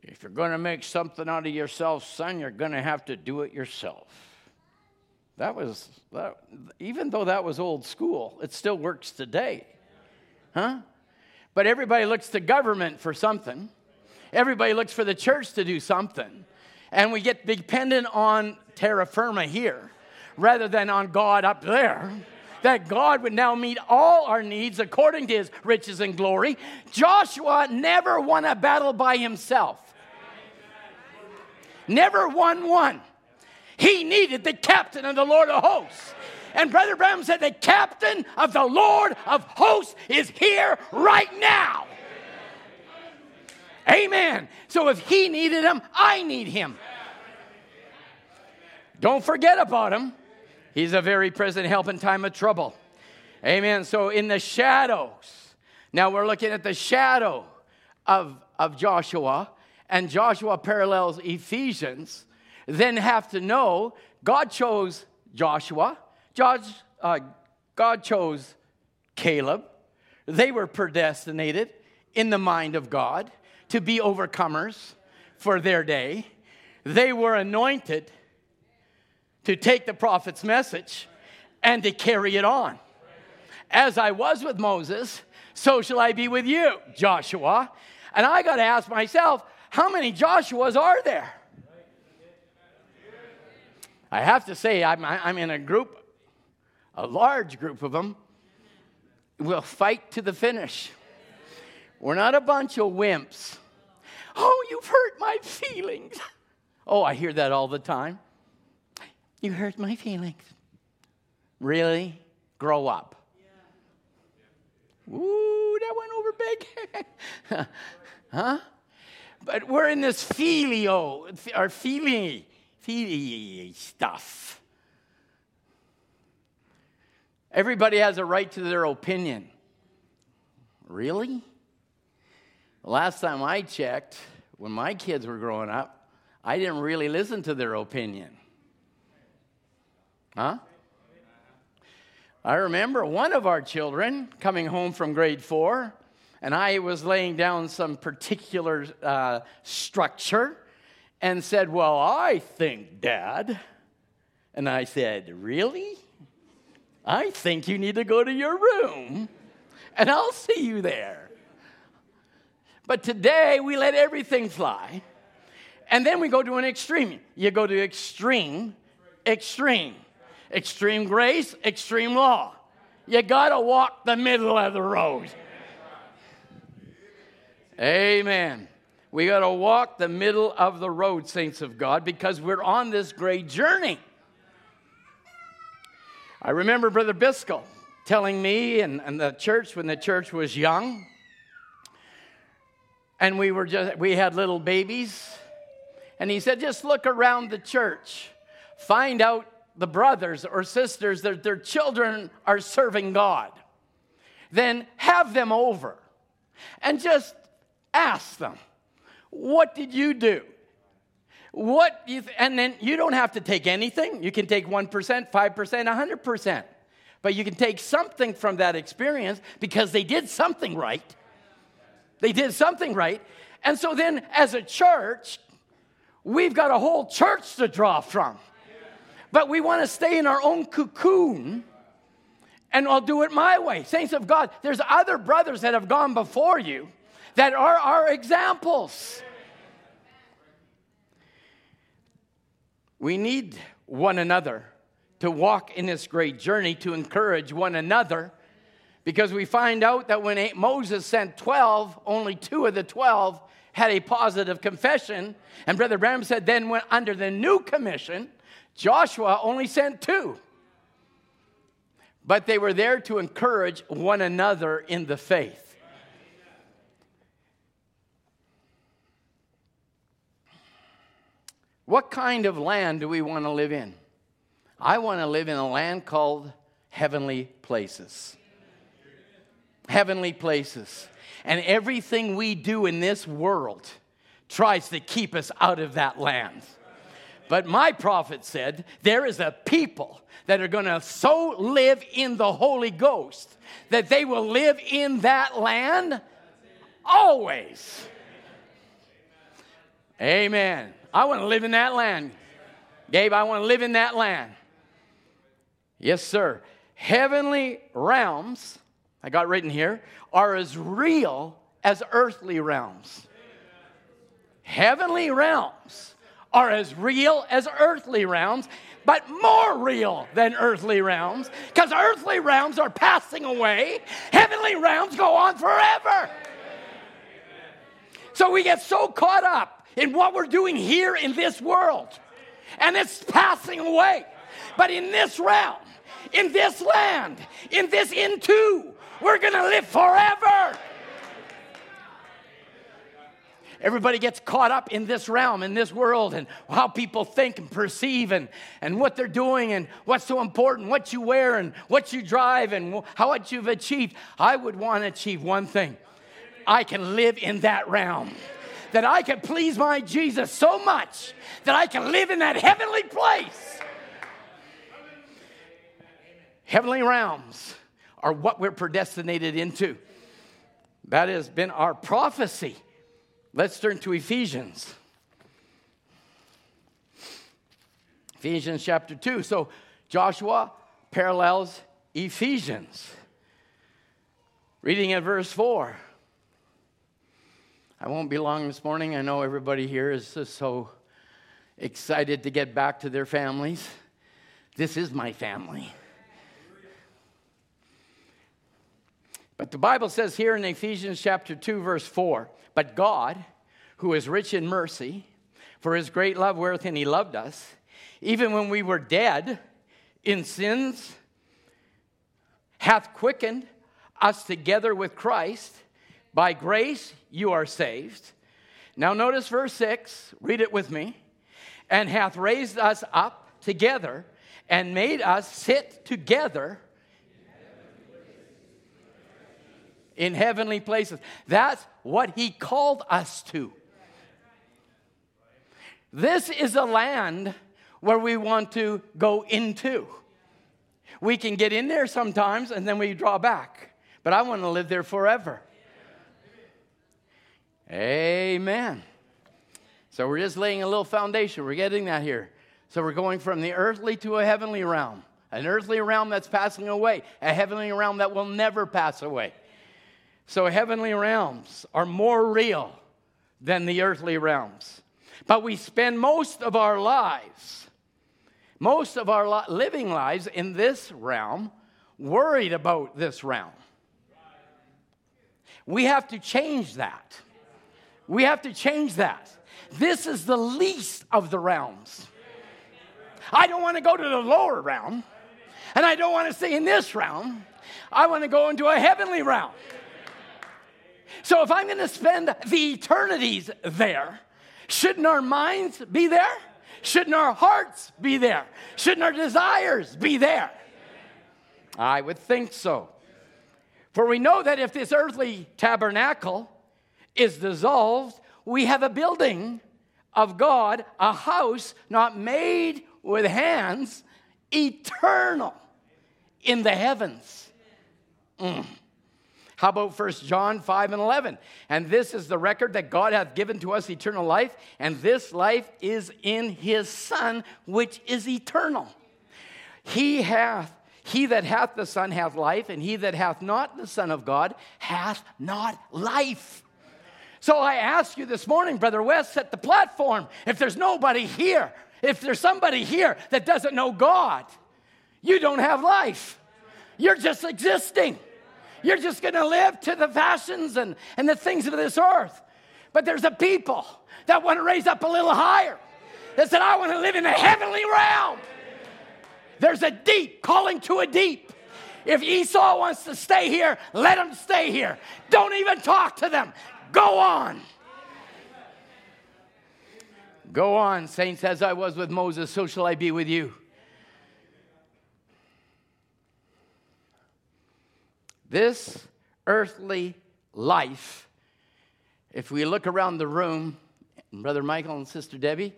If you're going to make something out of yourself, son, you're going to have to do it yourself. That was, that, even though that was old school, it still works today. Huh? But everybody looks to government for something. Everybody looks for the church to do something. And we get dependent on terra firma here rather than on God up there that God would now meet all our needs according to his riches and glory. Joshua never won a battle by himself. Never won one. He needed the captain of the Lord of hosts. And Brother Branham said, The captain of the Lord of hosts is here right now. Amen. So if he needed him, I need him. Don't forget about him. He's a very present help in time of trouble. Amen. So in the shadows, now we're looking at the shadow of, of Joshua, and Joshua parallels Ephesians, then have to know God chose Joshua, Josh, uh, God chose Caleb. They were predestinated in the mind of God to be overcomers for their day. They were anointed to take the prophet's message and to carry it on. As I was with Moses, so shall I be with you, Joshua. And I got to ask myself, how many Joshuas are there? I have to say, I'm, I'm in a group, a large group of them. We'll fight to the finish. We're not a bunch of wimps. Oh, you've hurt my feelings. Oh, I hear that all the time. You hurt my feelings. Really? Grow up. Ooh, that went over big. huh? But we're in this filio, or feeling, feely stuff. Everybody has a right to their opinion. Really? Last time I checked, when my kids were growing up, I didn't really listen to their opinion. Huh? I remember one of our children coming home from grade four, and I was laying down some particular uh, structure and said, Well, I think, Dad. And I said, Really? I think you need to go to your room, and I'll see you there. But today we let everything fly, and then we go to an extreme. You go to extreme, extreme. Extreme grace, extreme law. You got to walk the middle of the road. Amen. We got to walk the middle of the road, saints of God, because we're on this great journey. I remember Brother Biscoe telling me and, and the church when the church was young, and we were just we had little babies, and he said, just look around the church, find out the brothers or sisters that their children are serving God. Then have them over and just ask them, what did you do? What you th- and then you don't have to take anything. You can take 1%, 5%, 100%. But you can take something from that experience because they did something right. They did something right. And so then as a church, we've got a whole church to draw from. But we want to stay in our own cocoon and I'll do it my way. Saints of God, there's other brothers that have gone before you that are our examples. We need one another to walk in this great journey, to encourage one another, because we find out that when Moses sent 12, only two of the 12 had a positive confession. And Brother Branham said, then when under the new commission, Joshua only sent two. But they were there to encourage one another in the faith. What kind of land do we want to live in? I want to live in a land called heavenly places. Heavenly places. And everything we do in this world tries to keep us out of that land. But my prophet said there is a people that are to so live in the Holy Ghost that they will live in that land always. Amen. I want to live in that land. Gabe, I want to live in that land. Yes, sir. Heavenly realms, I got written here, are as real as earthly realms. Heavenly realms are as real as earthly realms, but more real than earthly realms because earthly realms are passing away, heavenly realms go on forever. So we get so caught up in what we're doing here in this world. And it's passing away. But in this realm, in this land, in this into, we're going to live forever. Everybody gets caught up in this realm, in this world, and how people think and perceive, and, and what they're doing, and what's so important, what you wear, and what you drive, and how much you've achieved. I would want to achieve one thing I can live in that realm that I can please my Jesus so much that I can live in that heavenly place. Heavenly realms are what we're predestinated into. That has been our prophecy. Let's turn to Ephesians. Ephesians chapter 2. So Joshua parallels Ephesians. Reading at verse 4. I won't be long this morning. I know everybody here is just so excited to get back to their families. This is my family. But the Bible says here in Ephesians chapter 2, verse 4 But God, who is rich in mercy, for his great love wherewith he loved us, even when we were dead in sins, hath quickened us together with Christ. By grace you are saved. Now, notice verse 6, read it with me. And hath raised us up together and made us sit together in heavenly places. That's what he called us to. This is a land where we want to go into. We can get in there sometimes and then we draw back, but I want to live there forever. Amen. So we're just laying a little foundation. We're getting that here. So we're going from the earthly to a heavenly realm, an earthly realm that's passing away, a heavenly realm that will never pass away. So heavenly realms are more real than the earthly realms. But we spend most of our lives, most of our living lives in this realm, worried about this realm. We have to change that. We have to change that. This is the least of the realms. I don't want to go to the lower realm, and I don't want to stay in this realm. I want to go into a heavenly realm. So if I'm going to spend the eternities there, shouldn't our minds be there? Shouldn't our hearts be there? Shouldn't our desires be there? I would think so. For we know that if this earthly tabernacle is dissolved, we have a building of God, a house not made with hands, eternal in the heavens. Mm. How about 1 John 5 and 11? And this is the record that God hath given to us eternal life, and this life is in his Son, which is eternal. He hath, he that hath the Son hath life, and he that hath not the Son of God hath not life. So I ask you this morning, Brother Wes, at the platform, if there's nobody here, if there's somebody here that doesn't know God, you don't have life. You're just existing. You're just going to live to the fashions and, and the things of this earth. But there's a people that want to raise up a little higher. That said, I want to live in the heavenly realm. There's a deep calling to a deep. If Esau wants to stay here, let him stay here. Don't even talk to them. Go on. Go on, saints, as I was with Moses, so shall I be with you. This earthly life, if we look around the room, Brother Michael and Sister Debbie,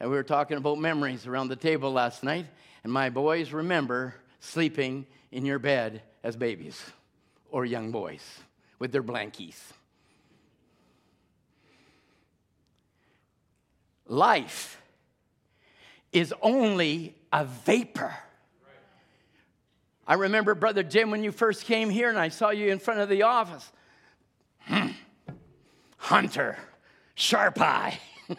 and we were talking about memories around the table last night, and my boys remember sleeping in your bed as babies or young boys with their blankies. Life is only a vapor. I remember, Brother Jim, when you first came here and I saw you in front of the office. Hmm. Hunter, sharp eye.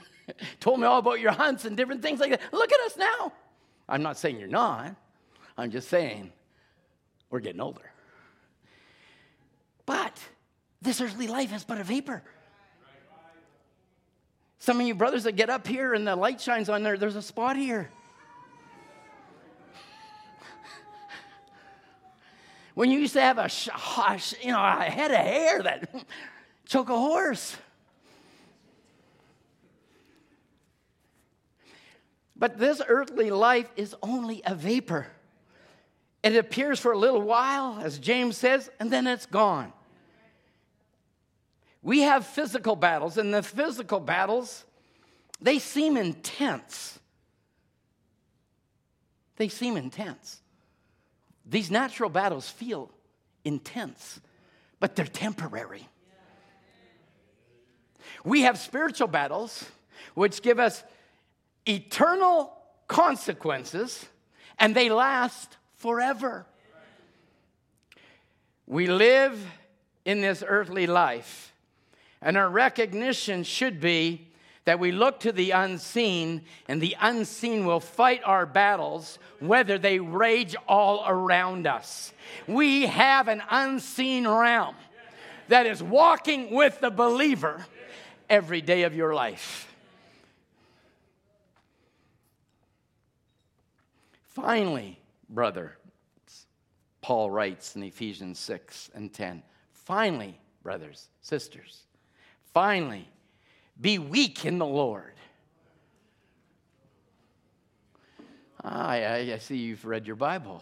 Told me all about your hunts and different things like that. Look at us now. I'm not saying you're not, I'm just saying we're getting older. But this earthly life is but a vapor. Some of you brothers that get up here and the light shines on there, there's a spot here. When you used to have a, you know, a head of hair that choke a horse. But this earthly life is only a vapor. It appears for a little while, as James says, and then it's gone. We have physical battles, and the physical battles, they seem intense. They seem intense. These natural battles feel intense, but they're temporary. We have spiritual battles which give us eternal consequences and they last forever. We live in this earthly life, and our recognition should be that we look to the unseen, and the unseen will fight our battles, whether they rage all around us. We have an unseen realm that is walking with the believer every day of your life. Finally, brother, Paul writes in Ephesians 6 and 10. Finally, brothers, sisters, finally, be weak in the Lord. I, I, I see you've read your Bible.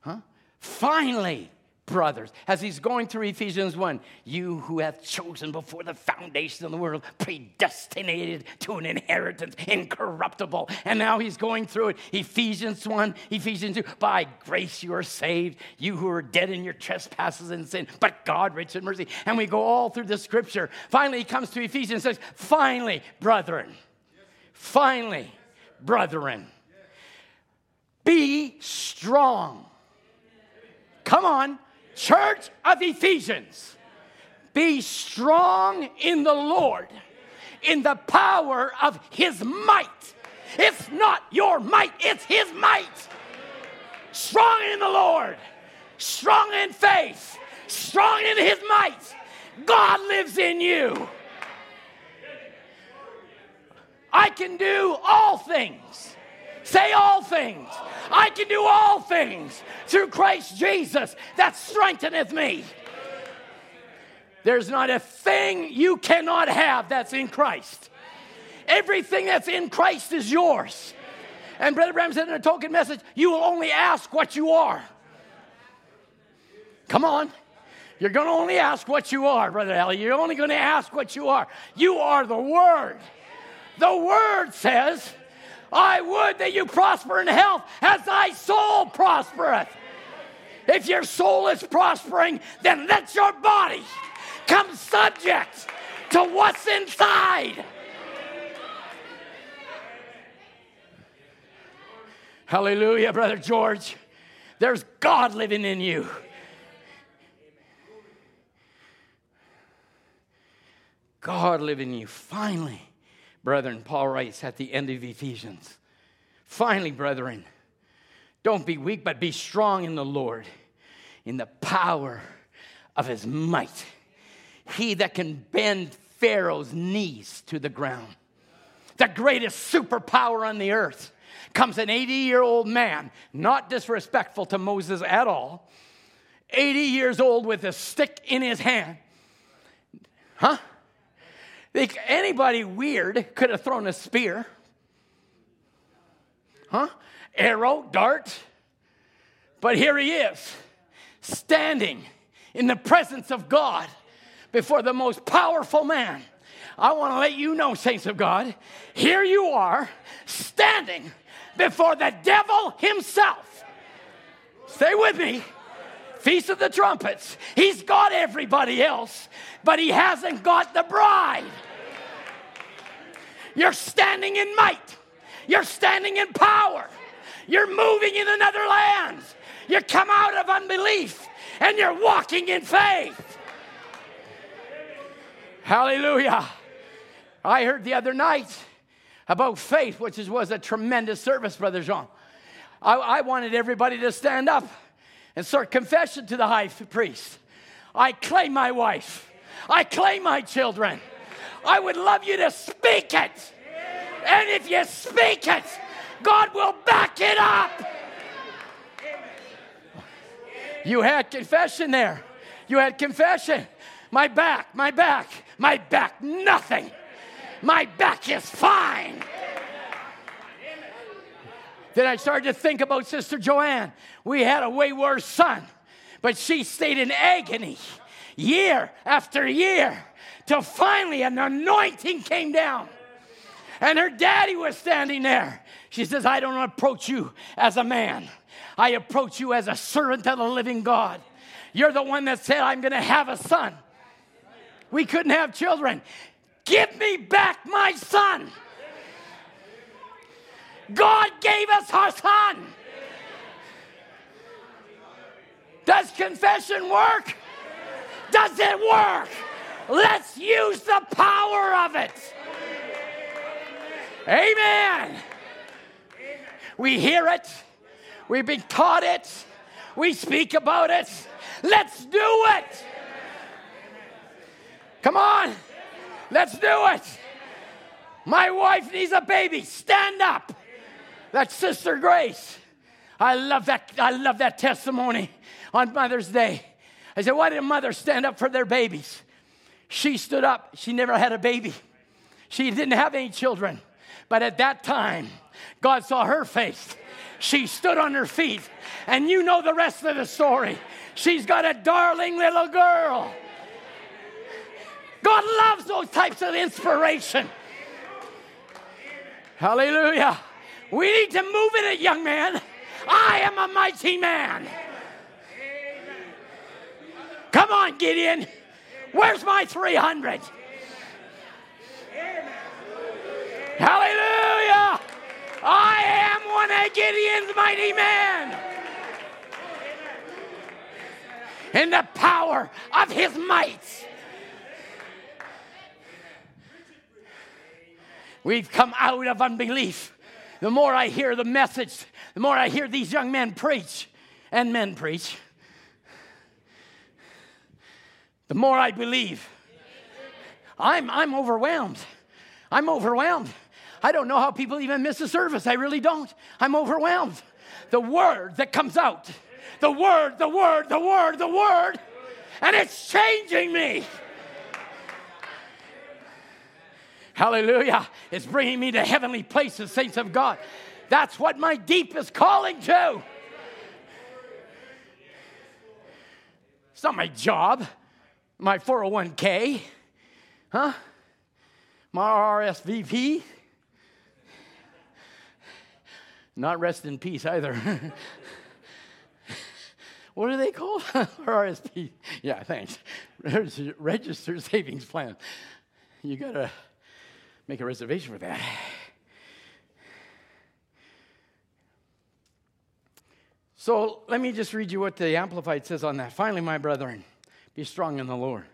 Huh? Finally, brothers, as he's going through Ephesians 1, you who have chosen before the foundation of the world, predestinated to an inheritance incorruptible. And now he's going through it. Ephesians 1, Ephesians 2, by grace you are saved, you who are dead in your trespasses and sin, but God rich in mercy. And we go all through the scripture. Finally, he comes to Ephesians and says, finally, brethren, finally, brethren, be strong. Come on, church of Ephesians, be strong in the Lord, in the power of his might. It's not your might, it's his might. Strong in the Lord, strong in faith, strong in his might. God lives in you. I can do all things Say all things. I can do all things through Christ Jesus that strengtheneth me. There's not a thing you cannot have that's in Christ. Everything that's in Christ is yours. And Brother Branham said in a token message, you will only ask what you are. Come on. You're going to only ask what you are, Brother Ellie. You're only going to ask what you are. You are the Word. The Word says, I would that you prosper in health as thy soul prospereth. If your soul is prospering, then let your body come subject to what's inside. Hallelujah, Brother George. There's God living in you. God living in you. Finally, brethren, Paul writes at the end of Ephesians. Finally, brethren, don't be weak, but be strong in the Lord, in the power of his might. He that can bend Pharaoh's knees to the ground. The greatest superpower on the earth comes an 80 year old man, not disrespectful to Moses at all, 80 years old with a stick in his hand. Huh? Anybody weird could have thrown a spear. Huh? Arrow, dart. But here he is, standing in the presence of God before the most powerful man. I want to let you know, saints of God, here you are standing before the devil himself. Stay with me. Feast of the Trumpets. He's got everybody else, but he hasn't got the bride. You're standing in might, you're standing in power, you're moving in another land. You come out of unbelief and you're walking in faith. Hallelujah. I heard the other night about faith, which is, was a tremendous service, Brother Jean. I, I wanted everybody to stand up and start confession to the high priest. I claim my wife. I claim my children. I would love you to speak it. And if you speak it, God will back it up. You had confession there. You had confession. My back, my back, my back, nothing. My back is fine. Then I started to think about Sister Joanne. We had a way worse son, but she stayed in agony year after year till finally an anointing came down. And her daddy was standing there. She says, I don't approach you as a man, I approach you as a servant of the living God. You're the one that said, I'm going to have a son. We couldn't have children. Give me back my son. God gave us our son. Does confession work? Does it work? Let's use the power of it. Amen. We hear it, we've been taught it, we speak about it. Let's do it. Come on, let's do it. My wife needs a baby. Stand up. That's Sister Grace. I love that. I love that testimony on Mother's Day. I said, Why did mothers stand up for their babies? She stood up. She never had a baby. She didn't have any children. But at that time, God saw her face. She stood on her feet. And you know the rest of the story. She's got a darling little girl. God loves those types of inspiration. Hallelujah. We need to move in it, young man. I am a mighty man. Come on, Gideon. Where's my 300? Hallelujah. I am one of Gideon's mighty men. In the power of his might. We've come out of unbelief. The more I hear the message, the more I hear these young men preach and men preach, the more I believe. I'm, I'm overwhelmed. I'm overwhelmed. I don't know how people even miss a service. I really don't. I'm overwhelmed. The word that comes out, the word, the word, the word, the word, and it's changing me. Hallelujah. It's bringing me to heavenly places, saints of God. That's what my deep is calling to. It's not my job, my 401k, huh? My RSVP. Not rest in peace either. what are they called? RSP. Yeah, thanks. Registered savings plan. You gotta make a reservation for that. So let me just read you what the Amplified says on that. Finally, my brethren, be strong in the Lord.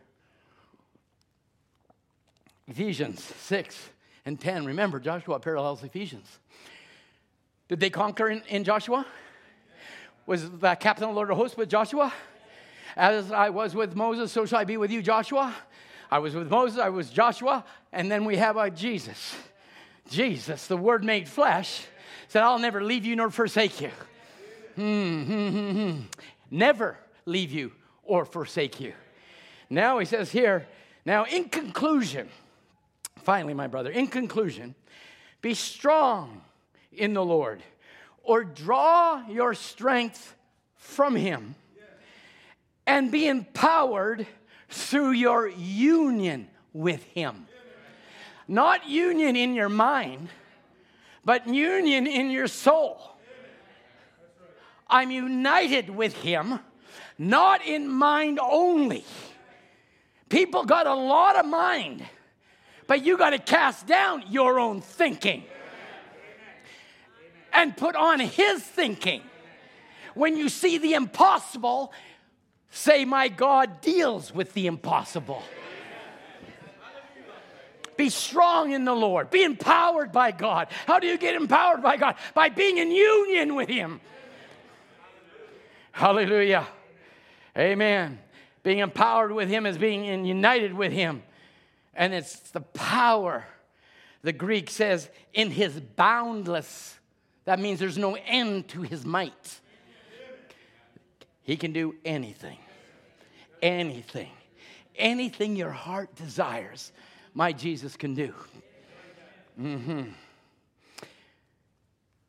Ephesians 6 and 10. Remember, Joshua parallels Ephesians. Did they conquer in, in Joshua? Was the captain of the Lord of hosts with Joshua? As I was with Moses, so shall I be with you, Joshua. I was with Moses, I was Joshua, and then we have a Jesus. Jesus, the Word made flesh, said, I'll never leave you nor forsake you. Hmm, hmm, hmm, hmm. Never leave you or forsake you. Now he says here, now in conclusion, finally, my brother, in conclusion, be strong in the Lord or draw your strength from him and be empowered through your union with him. Not union in your mind, but union in your soul. I'm united with him, not in mind only. People got a lot of mind, but you got to cast down your own thinking and put on his thinking. When you see the impossible, say, My God deals with the impossible. Be strong in the Lord. Be empowered by God. How do you get empowered by God? By being in union with Him. Hallelujah. Amen. Being empowered with Him is being in, united with Him. And it's the power. The Greek says, in His boundless. That means there's no end to His might. He can do anything. Anything. Anything your heart desires, my Jesus can do. Mm-hmm.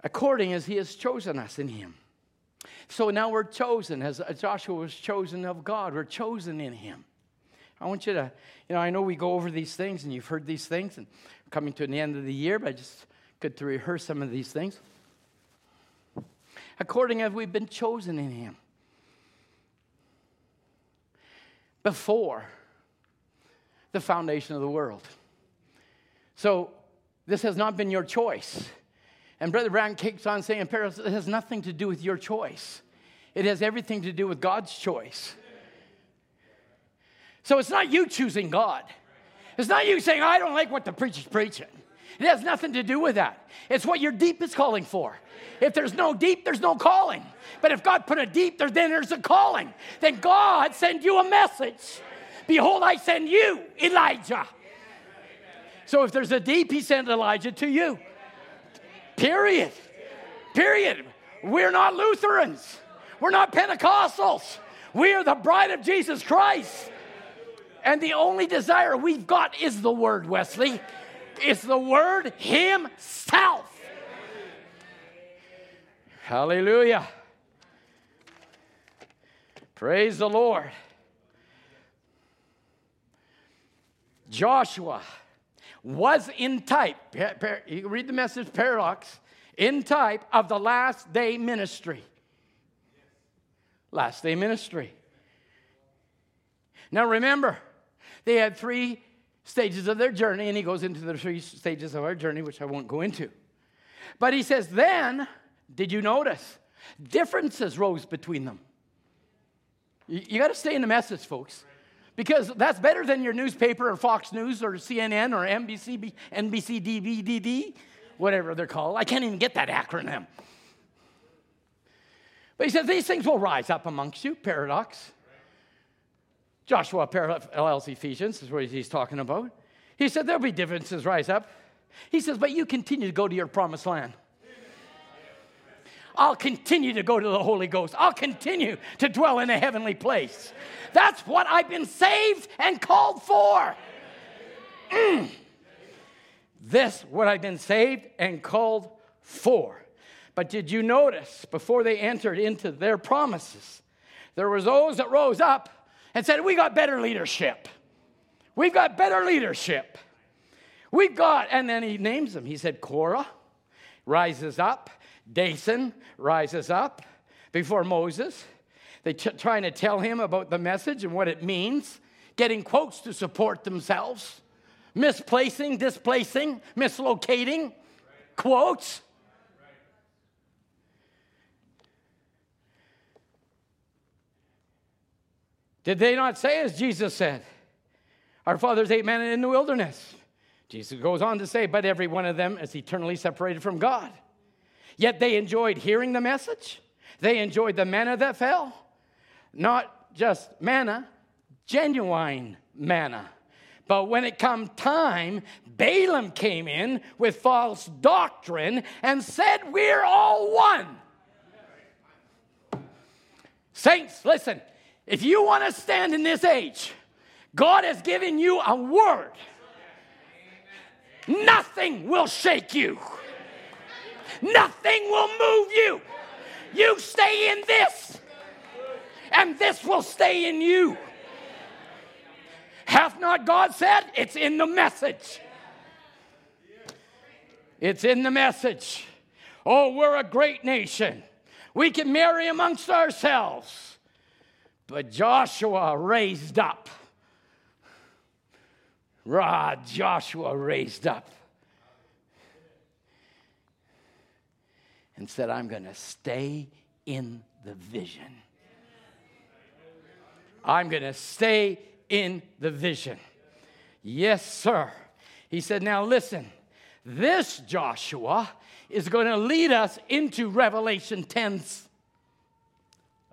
According as He has chosen us in Him. So now we're chosen, as Joshua was chosen of God. We're chosen in Him. I want you to, you know, I know we go over these things and you've heard these things and coming to the end of the year, but I just good to rehearse some of these things. According as we've been chosen in Him before the foundation of the world. So this has not been your choice. And Brother Brown keeps on saying, Paris, it has nothing to do with your choice. It has everything to do with God's choice. So it's not you choosing God. It's not you saying, I don't like what the preacher's preaching. It has nothing to do with that. It's what your deep is calling for. If there's no deep, there's no calling. But if God put a deep there, then there's a calling. Then God send you a message. Behold, I send you, Elijah. So if there's a deep, he sent Elijah to you. Period. Period. We're not Lutherans. We're not Pentecostals. We are the bride of Jesus Christ. And the only desire we've got is the Word, Wesley. It's the Word Himself. Hallelujah. Praise the Lord. Joshua was in type, you read the message paradox, in type of the last day ministry. Last day ministry. Now remember, they had three stages of their journey, and he goes into the three stages of our journey, which I won't go into. But he says, then, did you notice? Differences rose between them. You, you got to stay in the message, folks because that's better than your newspaper or Fox News or CNN or NBC, NBC DVD, whatever they're called. I can't even get that acronym. But he says these things will rise up amongst you. Paradox. Joshua parallels Ephesians is what he's talking about. He said there'll be differences rise up. He says, But you continue to go to your promised land. I'll continue to go to the Holy Ghost. I'll continue to dwell in a heavenly place. That's what I've been saved and called for. Mm. This what I've been saved and called for. But did you notice before they entered into their promises, there was those that rose up and said, "We got better leadership. We've got better leadership. We've got," and then he names them. He said, "Korah rises up. Dathan rises up before Moses. They t- trying to tell him about the message and what it means, getting quotes to support themselves, misplacing, displacing, mislocating quotes. Did they not say, as Jesus said, Our fathers ate manna in the wilderness? Jesus goes on to say, But every one of them is eternally separated from God. Yet they enjoyed hearing the message, they enjoyed the manna that fell. Not just manna, genuine manna. But when it come time, Balaam came in with false doctrine and said, We're all one. Saints, listen, if you want to stand in this age, God has given you a word. Nothing will shake you. Nothing will move you. You stay in this, and this will stay in you. Hath not God said? It's in the message. It's in the message. Oh, we're a great nation. We can marry amongst ourselves. But Joshua raised up. Rod Joshua raised up and said, I'm going to stay in the vision. I'm going to stay in the vision. Yes, sir. He said, Now listen, this Joshua is going to lead us into Revelation 10.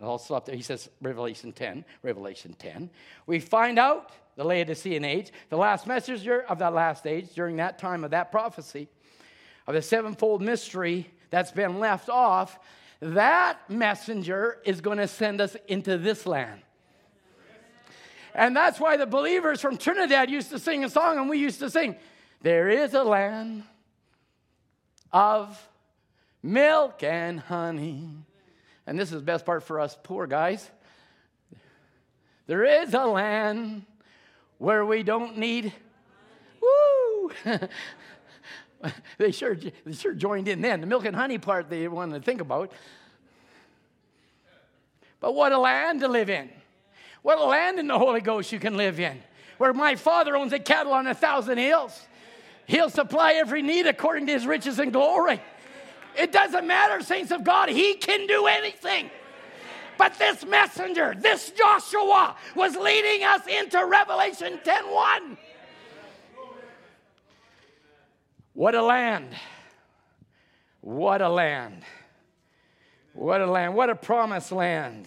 I'll stop there. He says, Revelation 10, Revelation 10. We find out the Laodicean age, the last messenger of that last age during that time of that prophecy, of the sevenfold mystery that's been left off. That messenger is going to send us into this land. And that's why the believers from Trinidad used to sing a song, and we used to sing, There is a land of milk and honey. And this is the best part for us poor guys. There is a land where we don't need, woo! they, sure, they sure joined in then. The milk and honey part they wanted to think about. But what a land to live in. What a land in the Holy Ghost you can live in. Where my Father owns a cattle on a thousand hills. He'll supply every need according to his riches and glory. It doesn't matter, saints of God, he can do anything. But this messenger, this Joshua, was leading us into Revelation 10:1. What a land. What a land. What a land. What a promised land.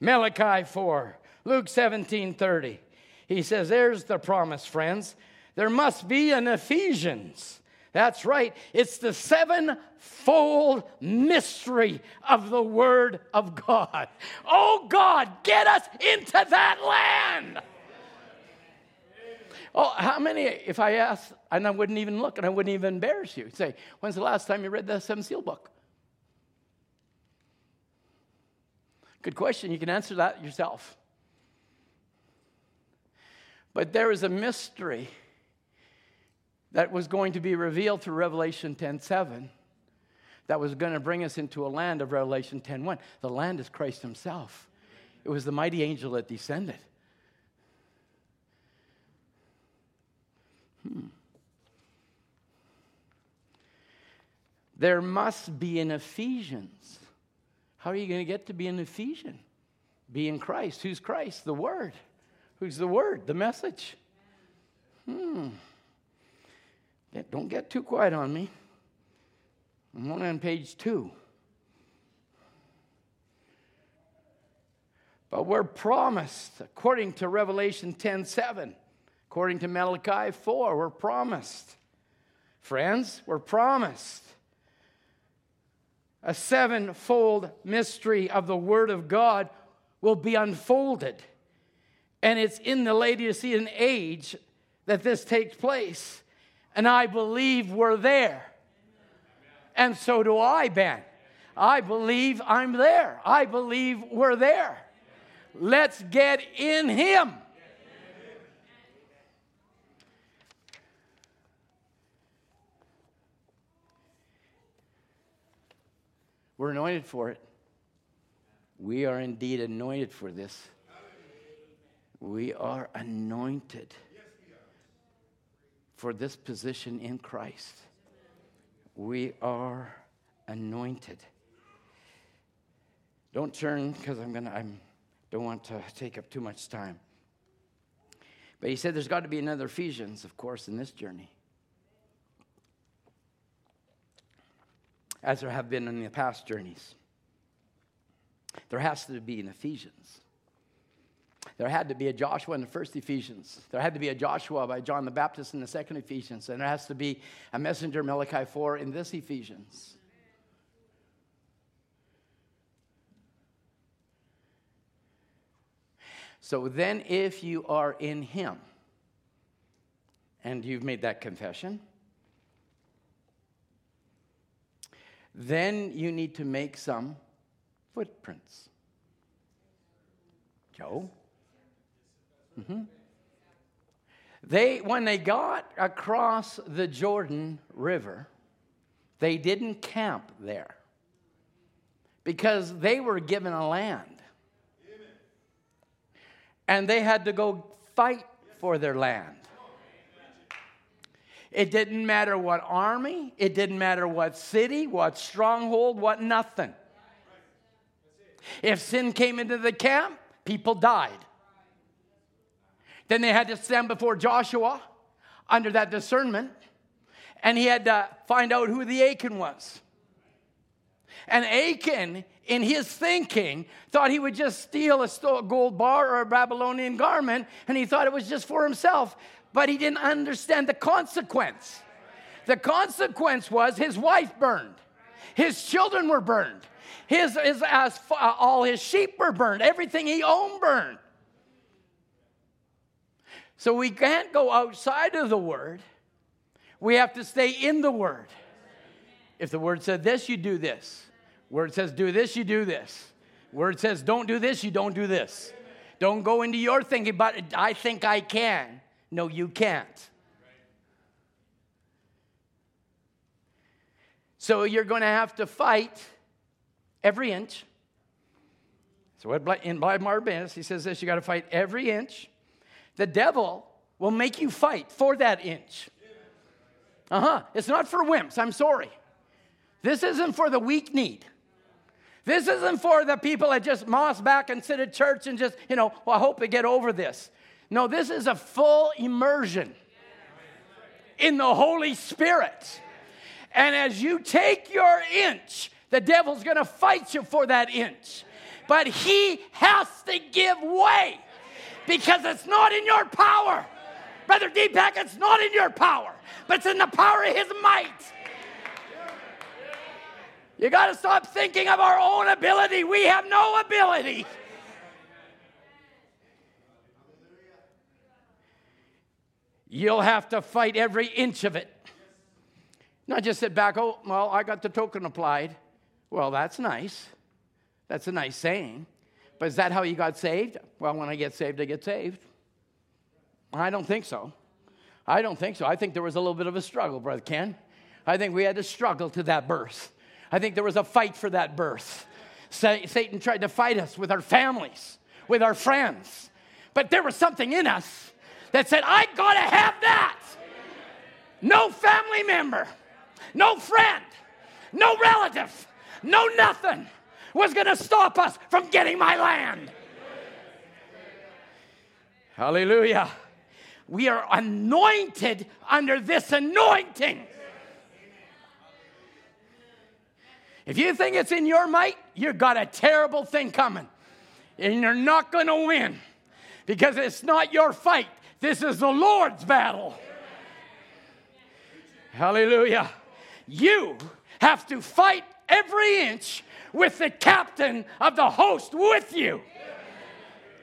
Malachi 4, Luke 17 30. He says, There's the promise, friends. There must be an Ephesians. That's right. It's the sevenfold mystery of the Word of God. Oh God, get us into that land. Oh, how many, if I asked, and I wouldn't even look and I wouldn't even embarrass you, say, when's the last time you read the Seven Seal book? Good question. You can answer that yourself. But there is a mystery that was going to be revealed through Revelation 10:7 that was going to bring us into a land of Revelation 10:1. The land is Christ himself. It was the mighty angel that descended. There must be an Ephesians. How are you going to get to be an Ephesian? Be in Christ. Who's Christ? The Word. Who's the Word? The message. Hmm. Don't get too quiet on me. I'm only on page two. But we're promised, according to Revelation 10 7, according to Malachi 4, we're promised Friends, we're promised a sevenfold mystery of the Word of God will be unfolded. And it's in the Laodicean age that this takes place. And I believe we're there. And so do I, Ben. I believe I'm there. I believe we're there. Let's get in Him. We're anointed for it. We are indeed anointed for this. We are anointed for this position in Christ. We are anointed. Don't turn because I'm gonna. I don't want to take up too much time. But he said there's got to be another Ephesians, of course, in this journey. As there have been in the past journeys. There has to be an Ephesians. There had to be a Joshua in the first Ephesians. There had to be a Joshua by John the Baptist in the second Ephesians. And there has to be a messenger, Malachi 4, in this Ephesians. So then, if you are in Him and you've made that confession, then you need to make some footprints. Joe? Mm-hmm. They, when they got across the Jordan River, they didn't camp there because they were given a land. And they had to go fight for their land. It didn't matter what army, it didn't matter what city, what stronghold, what nothing. If sin came into the camp, people died. Then they had to stand before Joshua under that discernment, and he had to find out who the Achan was. And Achan, in his thinking, thought he would just steal a gold bar or a Babylonian garment, and he thought it was just for himself but he didn't understand the consequence. The consequence was his wife burned, his children were burned, his, his uh, all his sheep were burned, everything he owned burned. So we can't go outside of the word. We have to stay in the word. If the word said this, you do this. Word says do this, you do this. Word says don't do this, you don't do this. Don't go into your thinking, but I think I can. No, you can't. So you're going to have to fight every inch. So what in Blythe Barnabas, he says this you got to fight every inch. The devil will make you fight for that inch. Uh huh. It's not for wimps, I'm sorry. This isn't for the weak need. This isn't for the people that just moss back and sit at church and just, you know, well, I hope they get over this. No, this is a full immersion in the Holy Spirit. And as you take your inch, the devil's gonna fight you for that inch. But he has to give way because it's not in your power. Brother Deepak, it's not in your power, but it's in the power of his might. You got to stop thinking of our own ability. We have no ability. You'll have to fight every inch of it. Not just sit back, oh, well, I got the token applied. Well, that's nice. That's a nice saying. But is that how you got saved? Well, when I get saved, I get saved. I don't think so. I don't think so. I think there was a little bit of a struggle, Brother Ken. I think we had to struggle to that birth. I think there was a fight for that birth. Satan tried to fight us with our families, with our friends. But there was something in us that said, I gotta have that. No family member, no friend, no relative, no nothing was gonna stop us from getting my land. Hallelujah. We are anointed under this anointing. If you think it's in your might, you've got a terrible thing coming. And you're not going to win because it's not your fight. This is the Lord's battle. Hallelujah. You have to fight every inch with the captain of the host with you.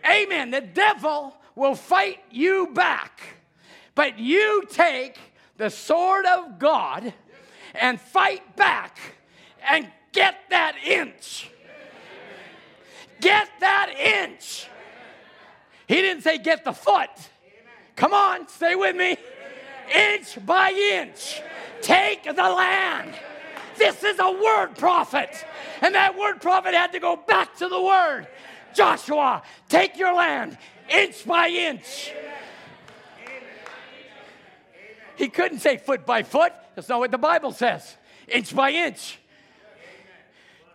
Amen. The devil will fight you back, but you take the sword of God and fight back and get that inch. Get that inch. He didn't say get the foot. Come on, stay with me. Inch by inch, take the land. This is a word prophet. And that word prophet had to go back to the word. Joshua, take your land inch by inch. He couldn't say foot by foot. That's not what the Bible says. Inch by inch.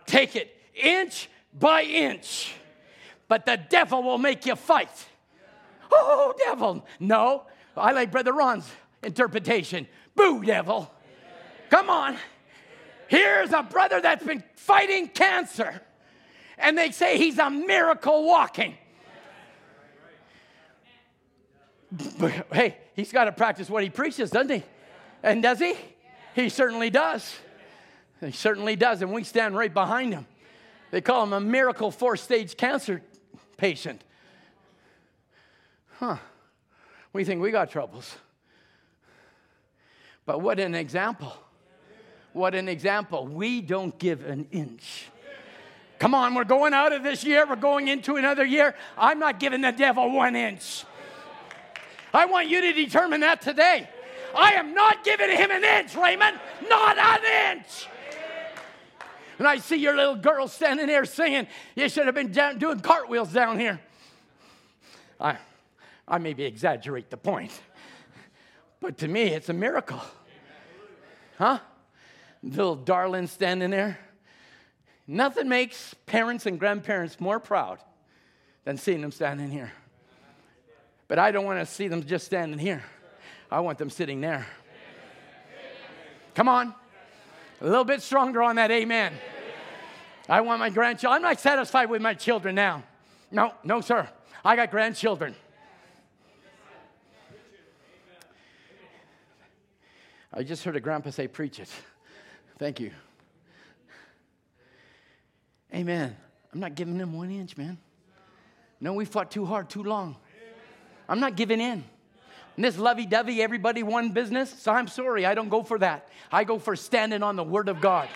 Take it inch by inch. But the devil will make you fight. Oh, devil. No, I like Brother Ron's interpretation. Boo, devil. Come on. Here's a brother that's been fighting cancer, and they say he's a miracle walking. But, hey, he's got to practice what he preaches, doesn't he? And does he? He certainly does. He certainly does, and we stand right behind him. They call him a miracle four stage cancer patient. Huh. We think we got troubles. But what an example. What an example. We don't give an inch. Come on, we're going out of this year, we're going into another year. I'm not giving the devil one inch. I want you to determine that today. I am not giving him an inch, Raymond. Not an inch. And I see your little girl standing there singing, You should have been down, doing cartwheels down here. I, I maybe exaggerate the point, but to me, it's a miracle. Huh? Little darling standing there. Nothing makes parents and grandparents more proud than seeing them standing here. But I don't want to see them just standing here. I want them sitting there. Come on. A little bit stronger on that amen. I want my grandchildren. I'm not satisfied with my children now. No, no, sir. I got grandchildren. I just heard a grandpa say, Preach it. Thank you. Amen. I'm not giving them one inch, man. No, we fought too hard, too long. I'm not giving in. And this lovey dovey, everybody one business, so I'm sorry, I don't go for that. I go for standing on the Word of God.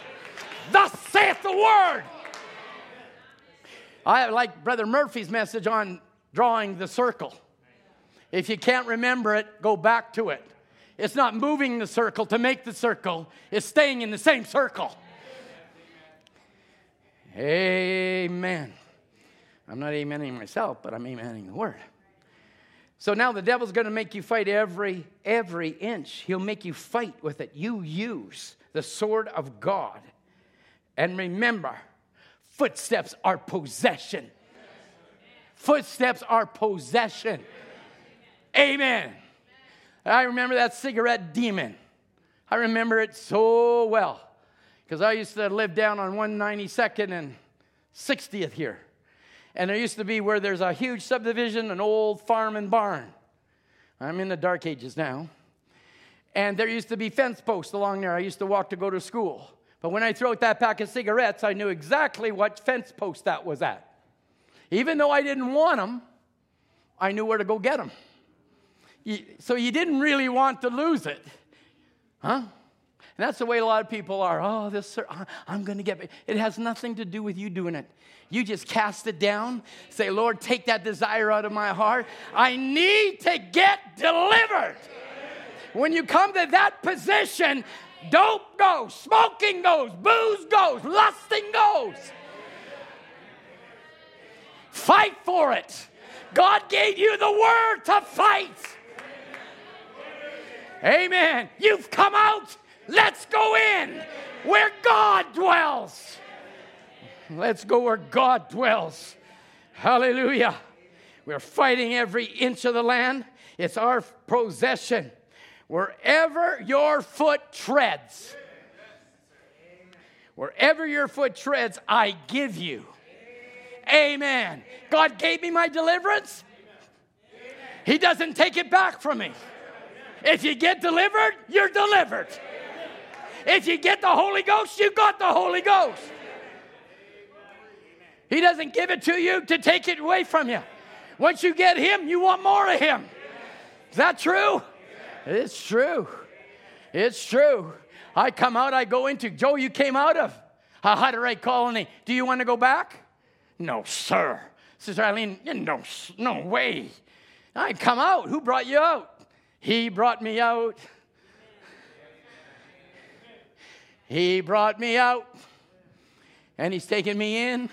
Thus saith the Word. I like Brother Murphy's message on drawing the circle. If you can't remember it, go back to it. It's not moving the circle to make the circle, it's staying in the same circle. Amen. I'm not amening myself, but I'm amening the word. So now the devil's going to make you fight every every inch. He'll make you fight with it. You use the sword of God. And remember, footsteps are possession. Footsteps are possession. Amen. I remember that cigarette demon. I remember it so well because I used to live down on 192nd and 60th here. And there used to be where there's a huge subdivision, an old farm and barn. I'm in the dark ages now. And there used to be fence posts along there. I used to walk to go to school. But when I threw out that pack of cigarettes, I knew exactly what fence post that was at. Even though I didn't want them, I knew where to go get them. So you didn't really want to lose it. Huh? And that's the way a lot of people are. Oh, this, I'm going to get it. has nothing to do with you doing it. You just cast it down. Say, Lord, take that desire out of my heart. I need to get delivered. When you come to that position, dope goes, smoking goes, booze goes, lusting goes. Fight for it. God gave you the word to fight. Amen. You've come out. Let's go in where God dwells. Let's go where God dwells. Hallelujah. We're fighting every inch of the land, it's our possession. Wherever your foot treads, wherever your foot treads, I give you. Amen. God gave me my deliverance. He doesn't take it back from me. If you get delivered, you're delivered. If you get the Holy Ghost, you got the Holy Ghost. He doesn't give it to you to take it away from you. Once you get Him, you want more of Him. Is that true? It's true. It's true. I come out, I go into, Joe, you came out of a Hutterite colony. Do you want to go back? No, sir. Sister Eileen, no, no way. I come out. Who brought you out? He brought me out. He brought me out. And he's taken me in.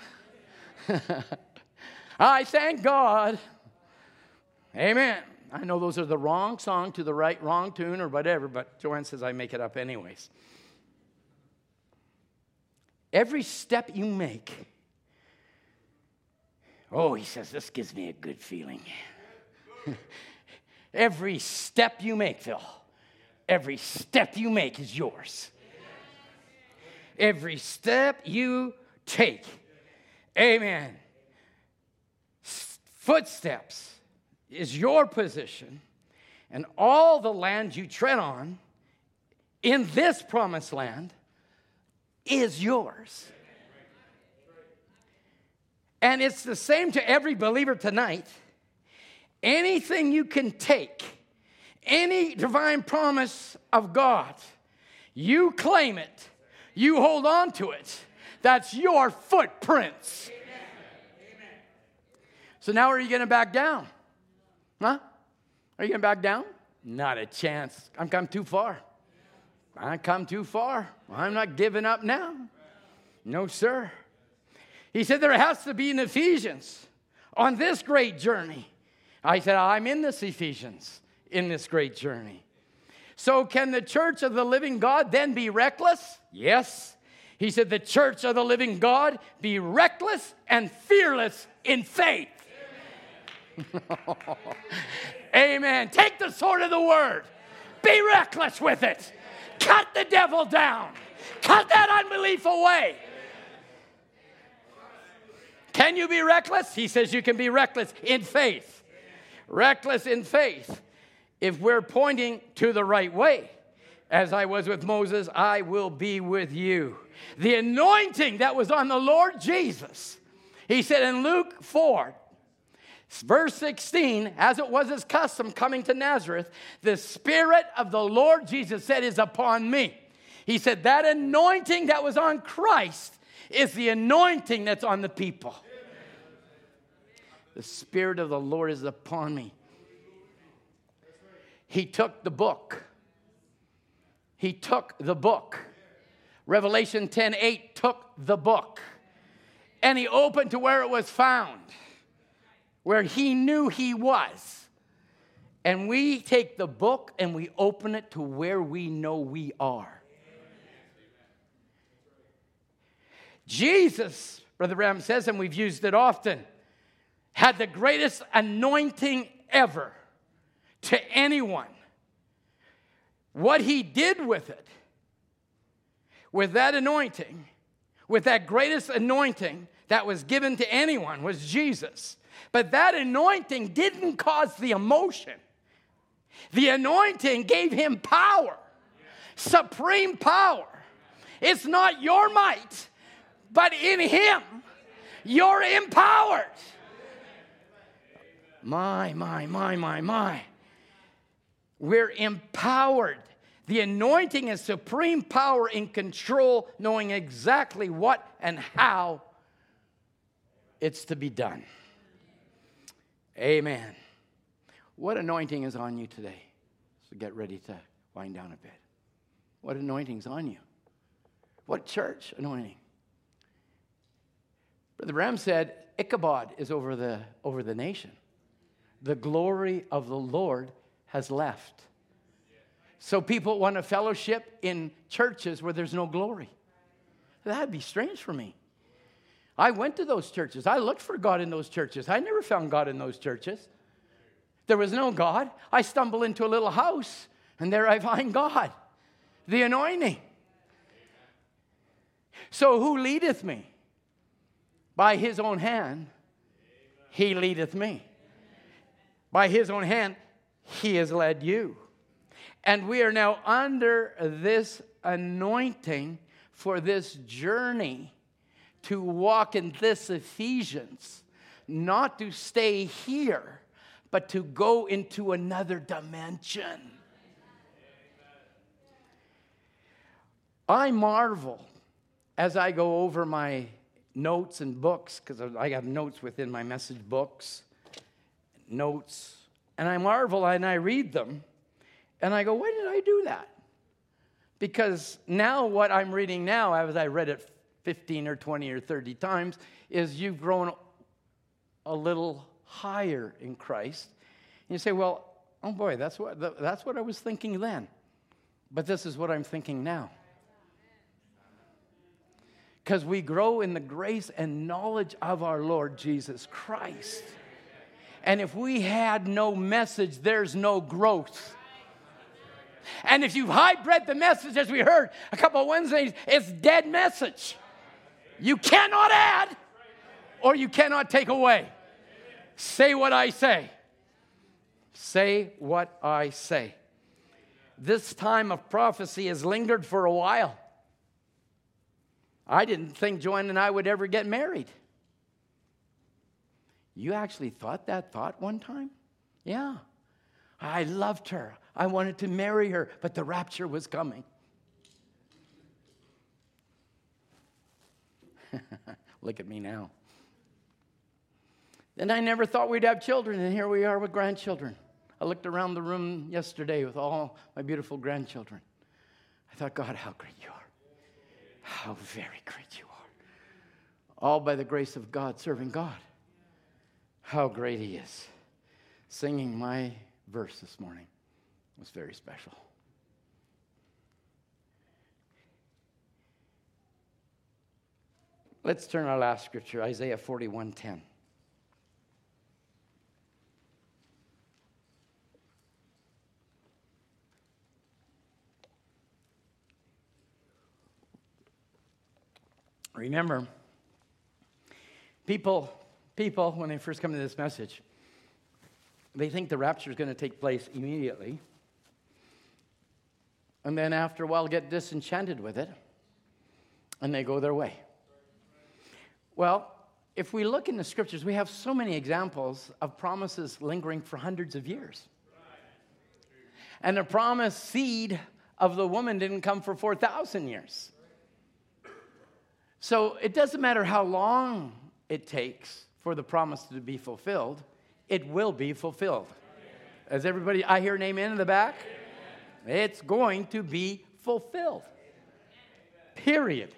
I thank God. Amen. I know those are the wrong song to the right, wrong tune or whatever, but Joanne says I make it up anyways. Every step you make, oh, he says, this gives me a good feeling. every step you make, Phil, every step you make is yours. Every step you take, amen. Footsteps is your position, and all the land you tread on in this promised land is yours. And it's the same to every believer tonight. Anything you can take, any divine promise of God, you claim it, you hold on to it. That's your footprints. So now are you going to back down? Huh? Are you going to back down? Not a chance. I've come too far. I come too far. I'm not giving up now. No, sir. He said there has to be an Ephesians on this great journey. I said, I'm in this Ephesians in this great journey. So, can the church of the living God then be reckless? Yes. He said, the church of the living God be reckless and fearless in faith. Amen. Take the sword of the word, be reckless with it. Cut the devil down. Cut that unbelief away. Can you be reckless? He says you can be reckless in faith. Reckless in faith. If we're pointing to the right way, as I was with Moses, I will be with you. The anointing that was on the Lord Jesus, he said in Luke 4, Verse 16, as it was his custom coming to Nazareth, the Spirit of the Lord Jesus said, is upon me. He said, that anointing that was on Christ is the anointing that's on the people. The Spirit of the Lord is upon me. He took the book. He took the book. Revelation 10 8 took the book. And he opened to where it was found where he knew he was. And we take the book and we open it to where we know we are. Jesus, Brother Branham says, and we've used it often, had the greatest anointing ever to anyone. What he did with it, with that anointing, with that greatest anointing that was given to anyone, was Jesus. But that anointing didn't cause the emotion. The anointing gave him power, supreme power. It's not your might, but in him, you're empowered. My, my, my, my, my. We're empowered. The anointing is supreme power in control, knowing exactly what and how it's to be done. Amen. What anointing is on you today? So get ready to wind down a bit. What anointing's on you? What church anointing? Brother Branham said, Ichabod is over the, over the nation. The glory of the Lord has left. So people want a fellowship in churches where there's no glory. That'd be strange for me. I went to those churches. I looked for God in those churches. I never found God in those churches. There was no God. I stumble into a little house, and there I find God, the anointing. So who leadeth me? By his own hand, he leadeth me. By his own hand, he has led you. And we are now under this anointing for this journey to walk in this Ephesians, not to stay here, but to go into another dimension. I marvel as I go over my notes and books, because I have notes within my message books, notes, and I marvel and I read them, and I go, why did I do that? Because now, what I'm reading now, as I read it 15 or 20 or 30 times, is you've grown a little higher in Christ. And you say, well, oh boy, that's what, that's what I was thinking then. But this is what I'm thinking now because we grow in the grace and knowledge of our Lord Jesus Christ. And if we had no message, there's no growth. And if you've hybrid the message, as we heard a couple of Wednesdays, it's dead message. You cannot add or you cannot take away. Say what I say. Say what I say. This time of prophecy has lingered for a while. I didn't think Joanne and I would ever get married. You actually thought that thought one time? Yeah. I loved her. I wanted to marry her, but the rapture was coming. Look at me now. And I never thought we'd have children, and here we are with grandchildren. I looked around the room yesterday with all my beautiful grandchildren. I thought, God, how great you are. How very great you are. All by the grace of God, serving God. How great He is. Singing my verse this morning was very special. Let's turn our last scripture, Isaiah 41:10. Remember, people, people, when they first come to this message, they think the rapture is going to take place immediately. And then after a while, get disenchanted with it and they go their way. Well, if we look in the scriptures, we have so many examples of promises lingering for hundreds of years. And the promised seed of the woman didn't come for 4,000 years. So it doesn't matter how long it takes for the promise to be fulfilled, it will be fulfilled. As everybody, I hear an amen in the back. It's going to be fulfilled. Period.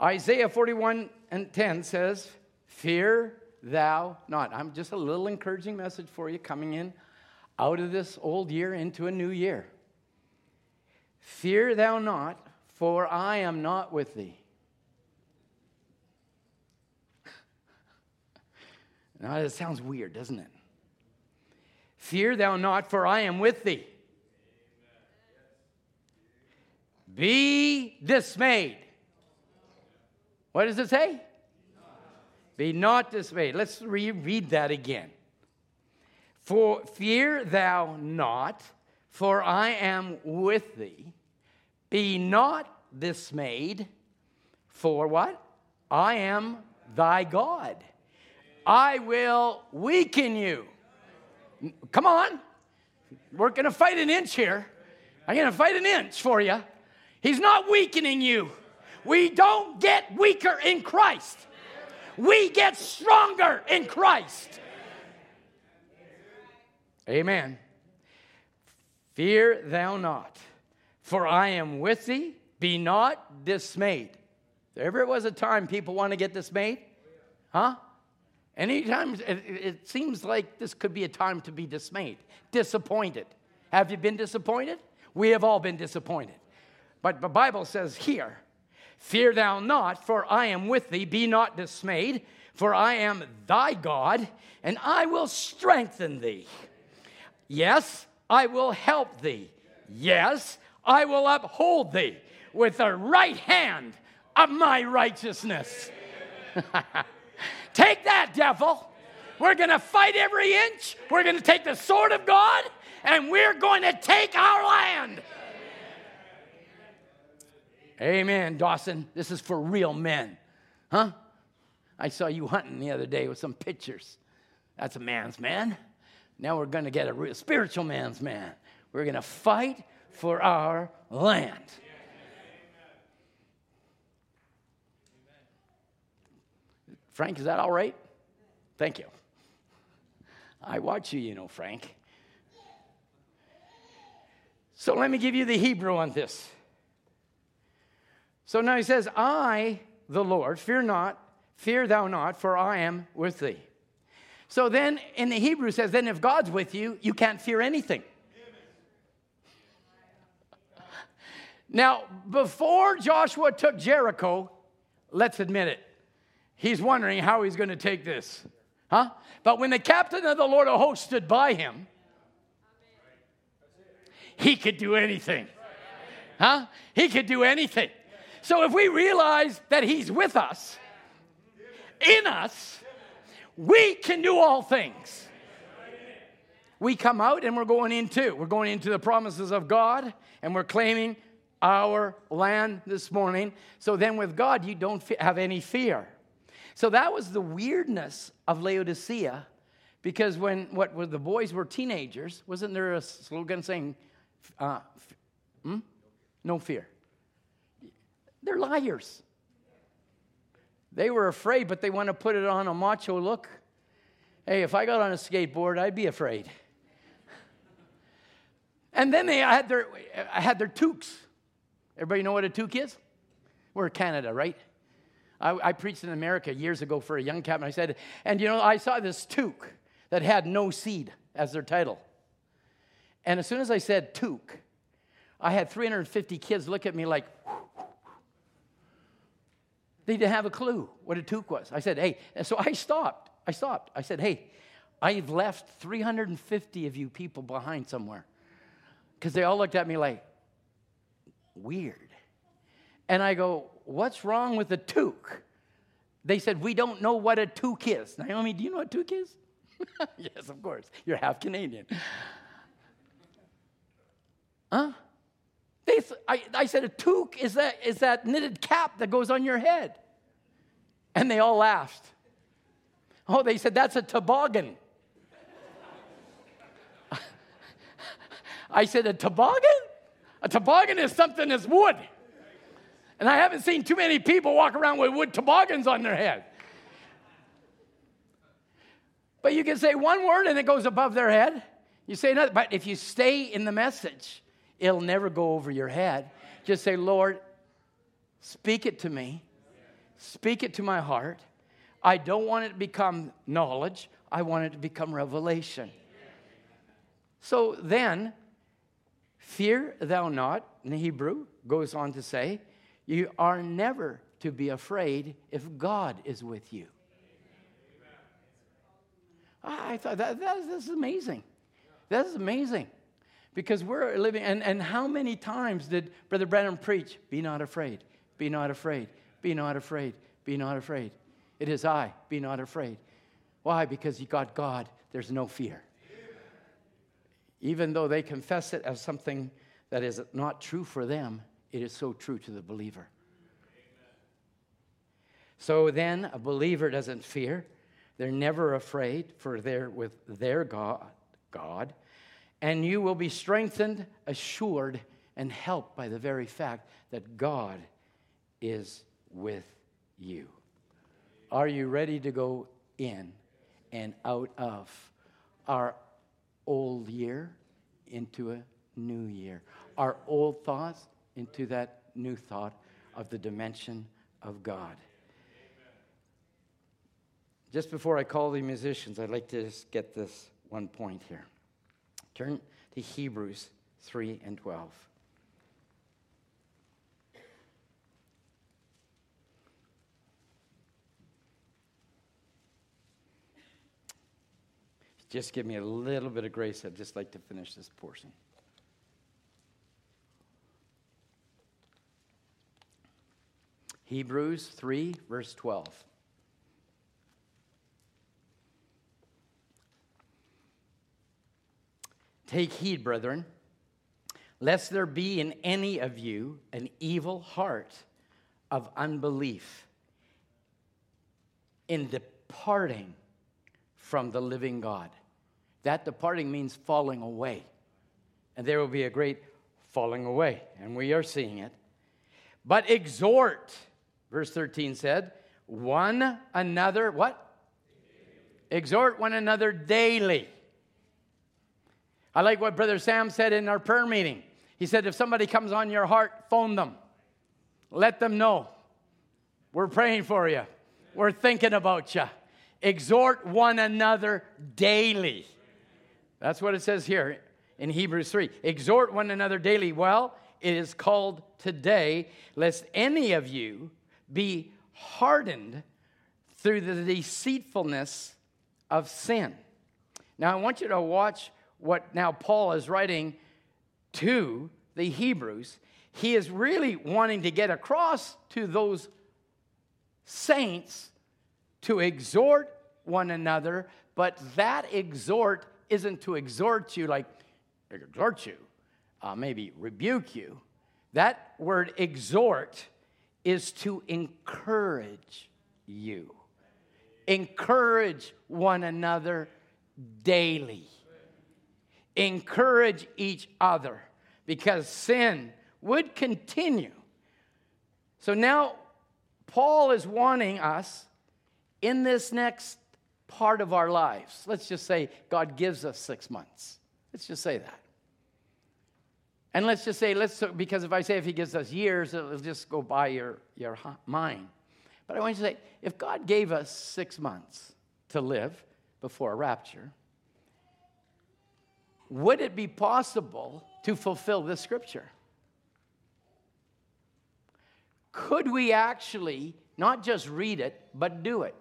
Isaiah 41 and 10 says, Fear thou not. I'm just a little encouraging message for you coming in out of this old year into a new year. Fear thou not, for I am not with thee. Now, it sounds weird, doesn't it? Fear thou not, for I am with thee. Be dismayed. What does it say? Be not dismayed. Let's reread that again. For fear thou not, for I am with thee. Be not dismayed, for what? I am thy God. I will weaken you. Come on. We're going to fight an inch here. I'm going to fight an inch for you. He's not weakening you. We don't get weaker in Christ, we get stronger in Christ. Amen. Fear thou not, for I am with thee. Be not dismayed. There ever was a time people want to get dismayed? Huh? Anytime it, it seems like this could be a time to be dismayed, disappointed. Have you been disappointed? We have all been disappointed. But the Bible says here, Fear thou not, for I am with thee. Be not dismayed, for I am thy God, and I will strengthen thee. Yes, I will help thee. Yes, I will uphold thee with the right hand of my righteousness. Take that, devil. We're going to fight every inch. We're going to take the sword of God and we're going to take our land. Amen, Dawson. This is for real men. Huh? I saw you hunting the other day with some pictures. That's a man's man. Now we're going to get a real spiritual man's man. We're going to fight for our land. Frank, is that all right? Thank you. I watch you, you know, Frank. So let me give you the Hebrew on this. So now he says, I, the Lord, fear not, fear thou not, for I am with thee. So then in the Hebrew says, then if God's with you, you can't fear anything. Now, before Joshua took Jericho, let's admit it, he's wondering how he's going to take this. Huh? But when the captain of the Lord of hosts stood by him, he could do anything. Huh? He could do anything. So if we realize that he's with us, in us, we can do all things. We come out and we're going into. We're going into the promises of God and we're claiming our land this morning. So then with God, you don't have any fear. So that was the weirdness of Laodicea because when what the boys were teenagers, wasn't there a slogan saying, uh, hmm? no fear? They're liars. They were afraid, but they want to put it on a macho look. Hey, if I got on a skateboard, I'd be afraid. And then they had their, I had their toques. Everybody know what a toque is? We're Canada, right? I, I, preached in America years ago for a young captain. I said, and you know, I saw this toque that had no seed as their title. And as soon as I said toque, I had 350 kids look at me like, they didn't have a clue what a toque was. I said, hey, and so I stopped. I stopped. I said, hey, I've left 350 of you people behind somewhere. Because they all looked at me like, weird. And I go, what's wrong with a toque? They said, we don't know what a toque is. Naomi, do you know what a toque is? yes, of course. You're half Canadian. Huh? They, I, I said, a toque is that, is that knitted cap that goes on your head. And they all laughed. Oh, they said, that's a toboggan. I said, a toboggan? A toboggan is something that's wood. And I haven't seen too many people walk around with wood toboggans on their head. But you can say one word and it goes above their head. You say nothing. But if you stay in the message, It'll never go over your head. Just say, Lord, speak it to me, speak it to my heart. I don't want it to become knowledge, I want it to become revelation. So then, fear thou not, in Hebrew, goes on to say, you are never to be afraid if God is with you. I thought that, that, that is amazing. That is amazing because we're living, and, and how many times did Brother Branham preach, Be not afraid, be not afraid, be not afraid, be not afraid. It is I, be not afraid. Why? Because you got God, there's no fear. Even though they confess it as something that is not true for them, it is so true to the believer. So then, a believer doesn't fear. They're never afraid, for they're with their God. God and you will be strengthened, assured, and helped by the very fact that God is with you. Are you ready to go in and out of our old year into a new year? Our old thoughts into that new thought of the dimension of God. Just before I call the musicians, I'd like to just get this one point here. Turn to Hebrews 3 and 12. Just give me a little bit of grace. I'd just like to finish this portion. Hebrews 3, verse 12. Take heed, brethren, lest there be in any of you an evil heart of unbelief in departing from the living God. That departing means falling away. And there will be a great falling away, and we are seeing it. But exhort, verse 13 said, one another, what? Exhort one another daily. I like what Brother Sam said in our prayer meeting. He said, if somebody comes on your heart, phone them. Let them know. We're praying for you. We're thinking about you. Exhort one another daily. That's what it says here in Hebrews 3. Exhort one another daily. Well, it is called today, lest any of you be hardened through the deceitfulness of sin. Now, I want you to watch what now Paul is writing to the Hebrews. He is really wanting to get across to those saints to exhort one another, but that exhort isn't to exhort you like exhort you, uh, maybe rebuke you. That word exhort is to encourage you. Encourage one another daily. Encourage each other because sin would continue. So now, Paul is wanting us in this next part of our lives. Let's just say God gives us six months. Let's just say that. And let's just say, let's because if I say if he gives us years, it'll just go by your, your mind. But I want you to say, if God gave us six months to live before a rapture, would it be possible to fulfill this scripture? Could we actually not just read it, but do it?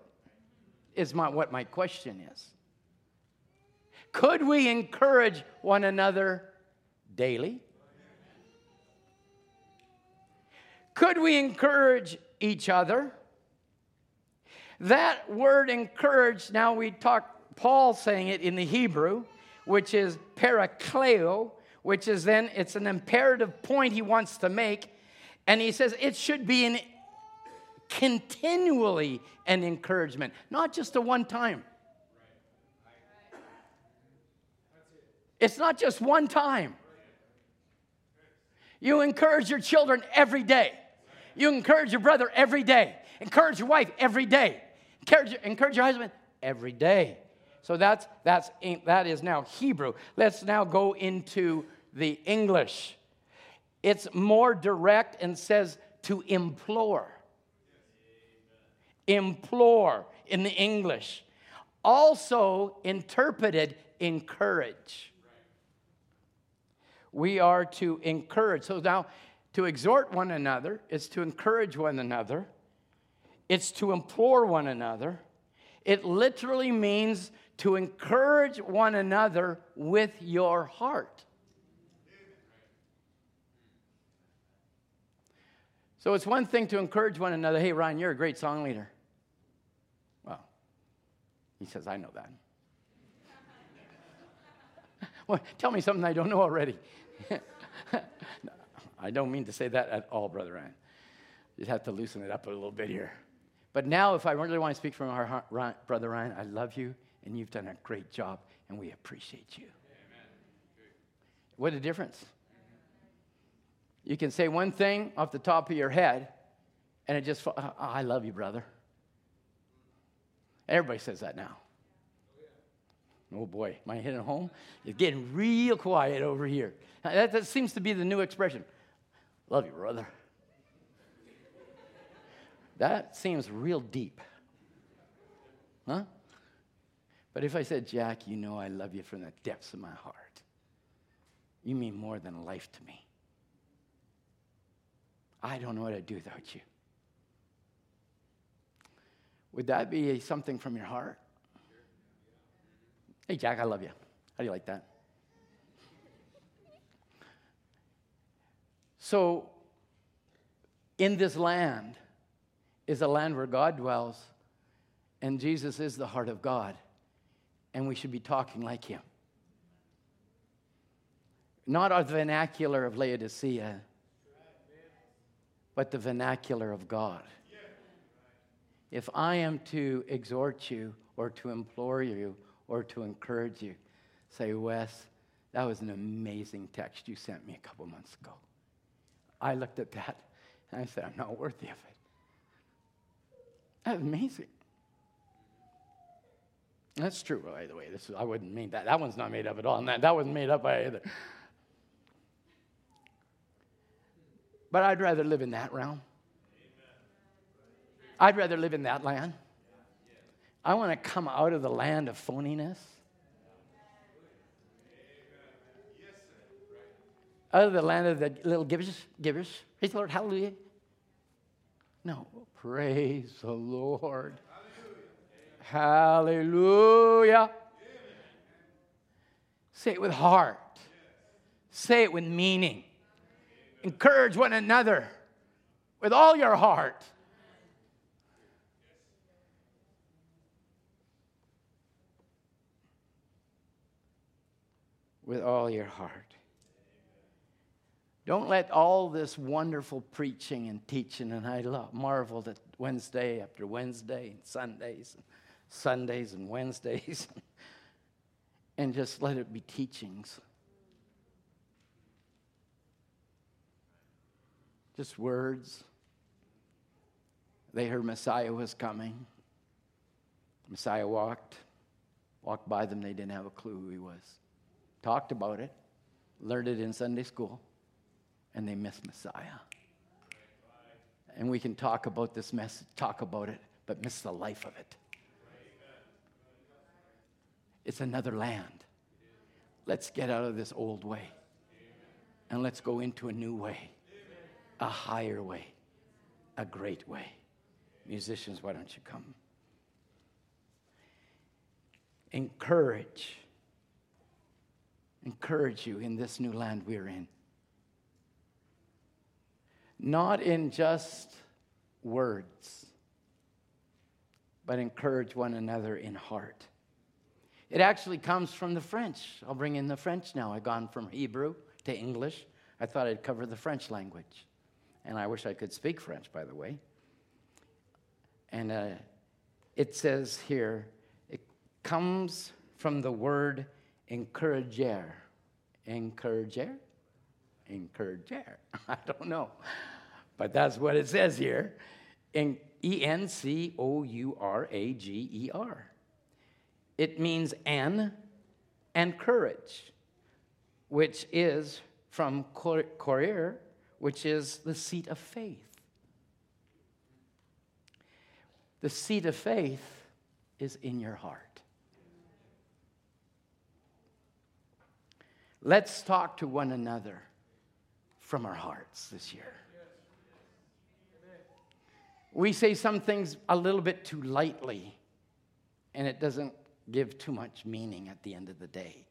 Is my, what my question is. Could we encourage one another daily? Could we encourage each other? That word encourage, now we talk, Paul saying it in the Hebrew, which is parakleo, which is then, it's an imperative point he wants to make. And he says it should be an continually an encouragement, not just a one time. It's not just one time. You encourage your children every day. You encourage your brother every day. Encourage your wife every day. Encourage, encourage your husband every day. So that's, that's, that is now Hebrew. Let's now go into the English. It's more direct and says to implore. Implore in the English. Also interpreted encourage. We are to encourage. So now to exhort one another, it's to encourage one another, it's to implore one another. It literally means to encourage one another with your heart. So it's one thing to encourage one another. Hey, Ryan, you're a great song leader. Well, he says, I know that. well, tell me something I don't know already. I don't mean to say that at all, Brother Ryan. You have to loosen it up a little bit here. But now, if I really want to speak from our heart, Ryan, Brother Ryan, I love you, and you've done a great job, and we appreciate you. Amen. What a difference. You can say one thing off the top of your head, and it just, uh, oh, I love you, brother. Everybody says that now. Oh boy, am I hitting home? It's getting real quiet over here. That, that seems to be the new expression. Love you, brother. That seems real deep. Huh? But if I said, Jack, you know I love you from the depths of my heart, you mean more than life to me. I don't know what I'd do without you. Would that be something from your heart? Hey, Jack, I love you. How do you like that? So, in this land is a land where God dwells, and Jesus is the heart of God, and we should be talking like Him. not our vernacular of Laodicea, but the vernacular of God. If I am to exhort you or to implore you or to encourage you, say, Wes, that was an amazing text you sent me a couple months ago. I looked at that and I said, I'm not worthy of it. That's amazing. That's true, by the way. This is, I wouldn't mean that. That one's not made up at all. And that, that wasn't made up by either. But I'd rather live in that realm. I'd rather live in that land. I want to come out of the land of phoniness. Out of the land of the little givers, givers. Praise the Lord, hallelujah. No, praise the Lord. Hallelujah. Say it with heart. Say it with meaning. Encourage one another with all your heart. With all your heart. Don't let all this wonderful preaching and teaching, and I love, marveled at Wednesday after Wednesday and Sundays and Sundays and Wednesdays, and just let it be teachings. Just words. They heard Messiah was coming. Messiah walked, walked by them. They didn't have a clue who he was. Talked about it, learned it in Sunday school, and they miss Messiah. And we can talk about this message, talk about it, but miss the life of it. It's another land. Let's get out of this old way and let's go into a new way, a higher way, a great way. Musicians, why don't you come? Encourage, encourage you in this new land we're in. Not in just words, but encourage one another in heart. It actually comes from the French. I'll bring in the French now. I've gone from Hebrew to English. I thought I'd cover the French language. And I wish I could speak French, by the way. And uh, it says here, it comes from the word encourager. Encourager? Encourager. I don't know. But that's what it says here. In E N C O U R A G E R. It means an and courage, which is from Korir, which is the seat of faith. The seat of faith is in your heart. Let's talk to one another from our hearts this year. We say some things a little bit too lightly, and it doesn't give too much meaning at the end of the day.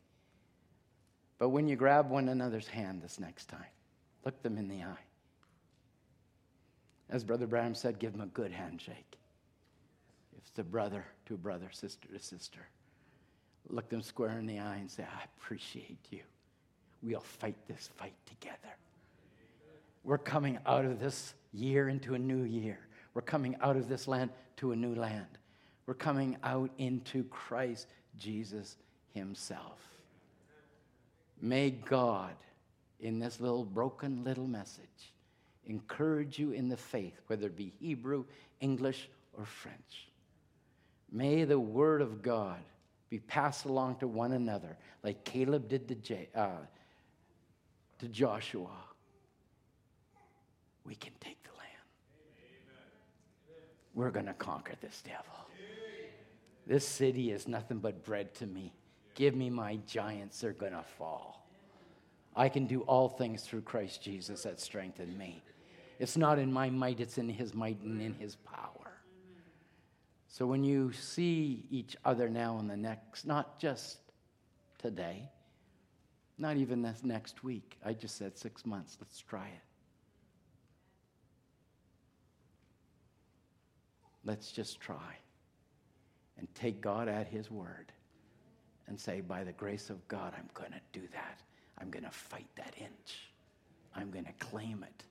But when you grab one another's hand this next time, look them in the eye. As Brother Branham said, give them a good handshake. If it's a brother to a brother, sister to sister, look them square in the eye and say, I appreciate you. We'll fight this fight together. We're coming out of this year into a new year. We're coming out of this land to a new land. We're coming out into Christ Jesus Himself. May God, in this little broken little message, encourage you in the faith, whether it be Hebrew, English, or French. May the Word of God be passed along to one another, like Caleb did to, J- uh, to Joshua. We can take the land. We're going to conquer this devil. This city is nothing but bread to me. Give me my giants, they're going to fall. I can do all things through Christ Jesus that strengthen me. It's not in my might, it's in his might and in his power. So when you see each other now and the next, not just today, not even this next week, I just said six months, let's try it. Let's just try and take God at His word and say, by the grace of God, I'm going to do that. I'm going to fight that inch. I'm going to claim it.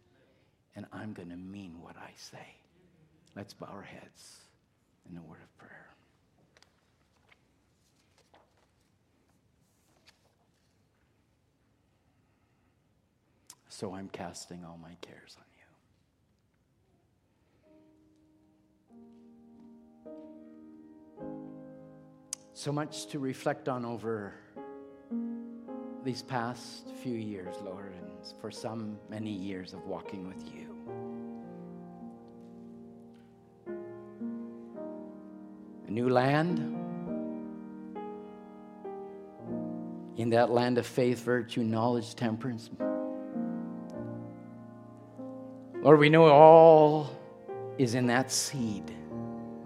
And I'm going to mean what I say. Let's bow our heads in a word of prayer. So I'm casting all my cares on So much to reflect on over these past few years, Lord, and for some many years of walking with you. A new land. In that land of faith, virtue, knowledge, temperance. Lord, we know all is in that seed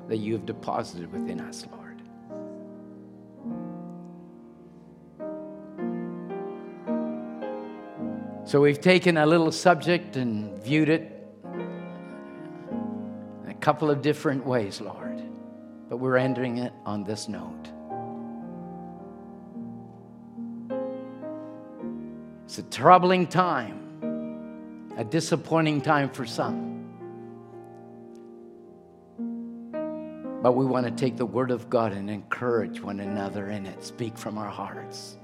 that you have deposited within us, Lord. So we've taken a little subject and viewed it in a couple of different ways, Lord. But we're ending it on this note. It's a troubling time, a disappointing time for some. But we want to take the Word of God and encourage one another in it, speak from our hearts.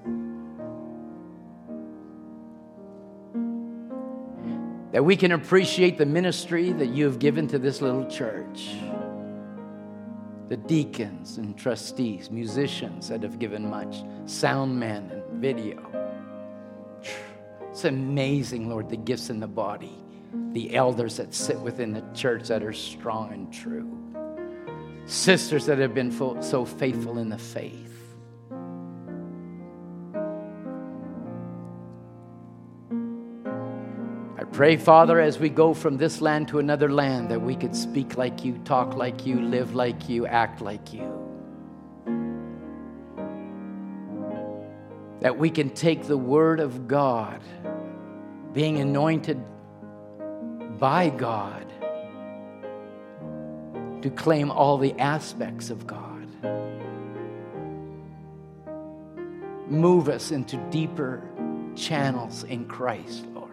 that we can appreciate the ministry that you have given to this little church. The deacons and trustees, musicians that have given much, sound men and video. It's amazing, Lord, the gifts in the body, the elders that sit within the church that are strong and true, sisters that have been so faithful in the faith. I pray, Father, as we go from this land to another land, that we could speak like you, talk like you, live like you, act like you. That we can take the Word of God, being anointed by God, to claim all the aspects of God. Move us into deeper channels in Christ, Lord.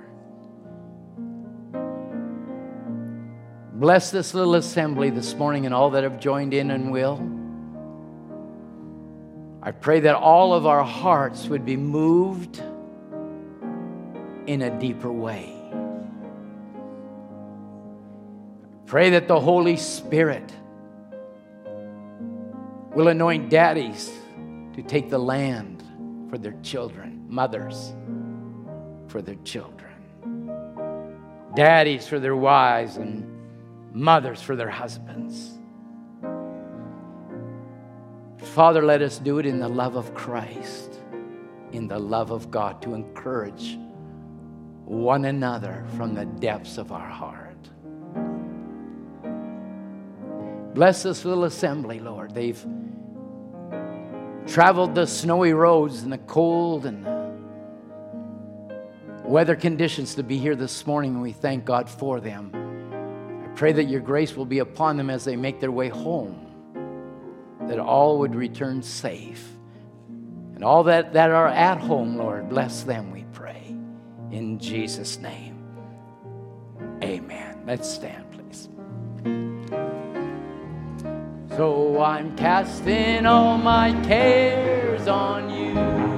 Bless this little assembly this morning and all that have joined in and will. I pray that all of our hearts would be moved in a deeper way. Pray that the Holy Spirit will anoint daddies to take the land for their children, mothers for their children, daddies for their wives, and mothers for their husbands. Father, let us do it in the love of Christ, in the love of God, to encourage one another from the depths of our heart. Bless this little assembly, Lord. They've traveled the snowy roads and the cold and weather conditions to be here this morning, and we thank God for them. I pray that your grace will be upon them as they make their way home, that all would return safe. And all that, that are at home, Lord, bless them, we pray. In Jesus' name, amen. Let's stand, please. So I'm casting all my cares on you.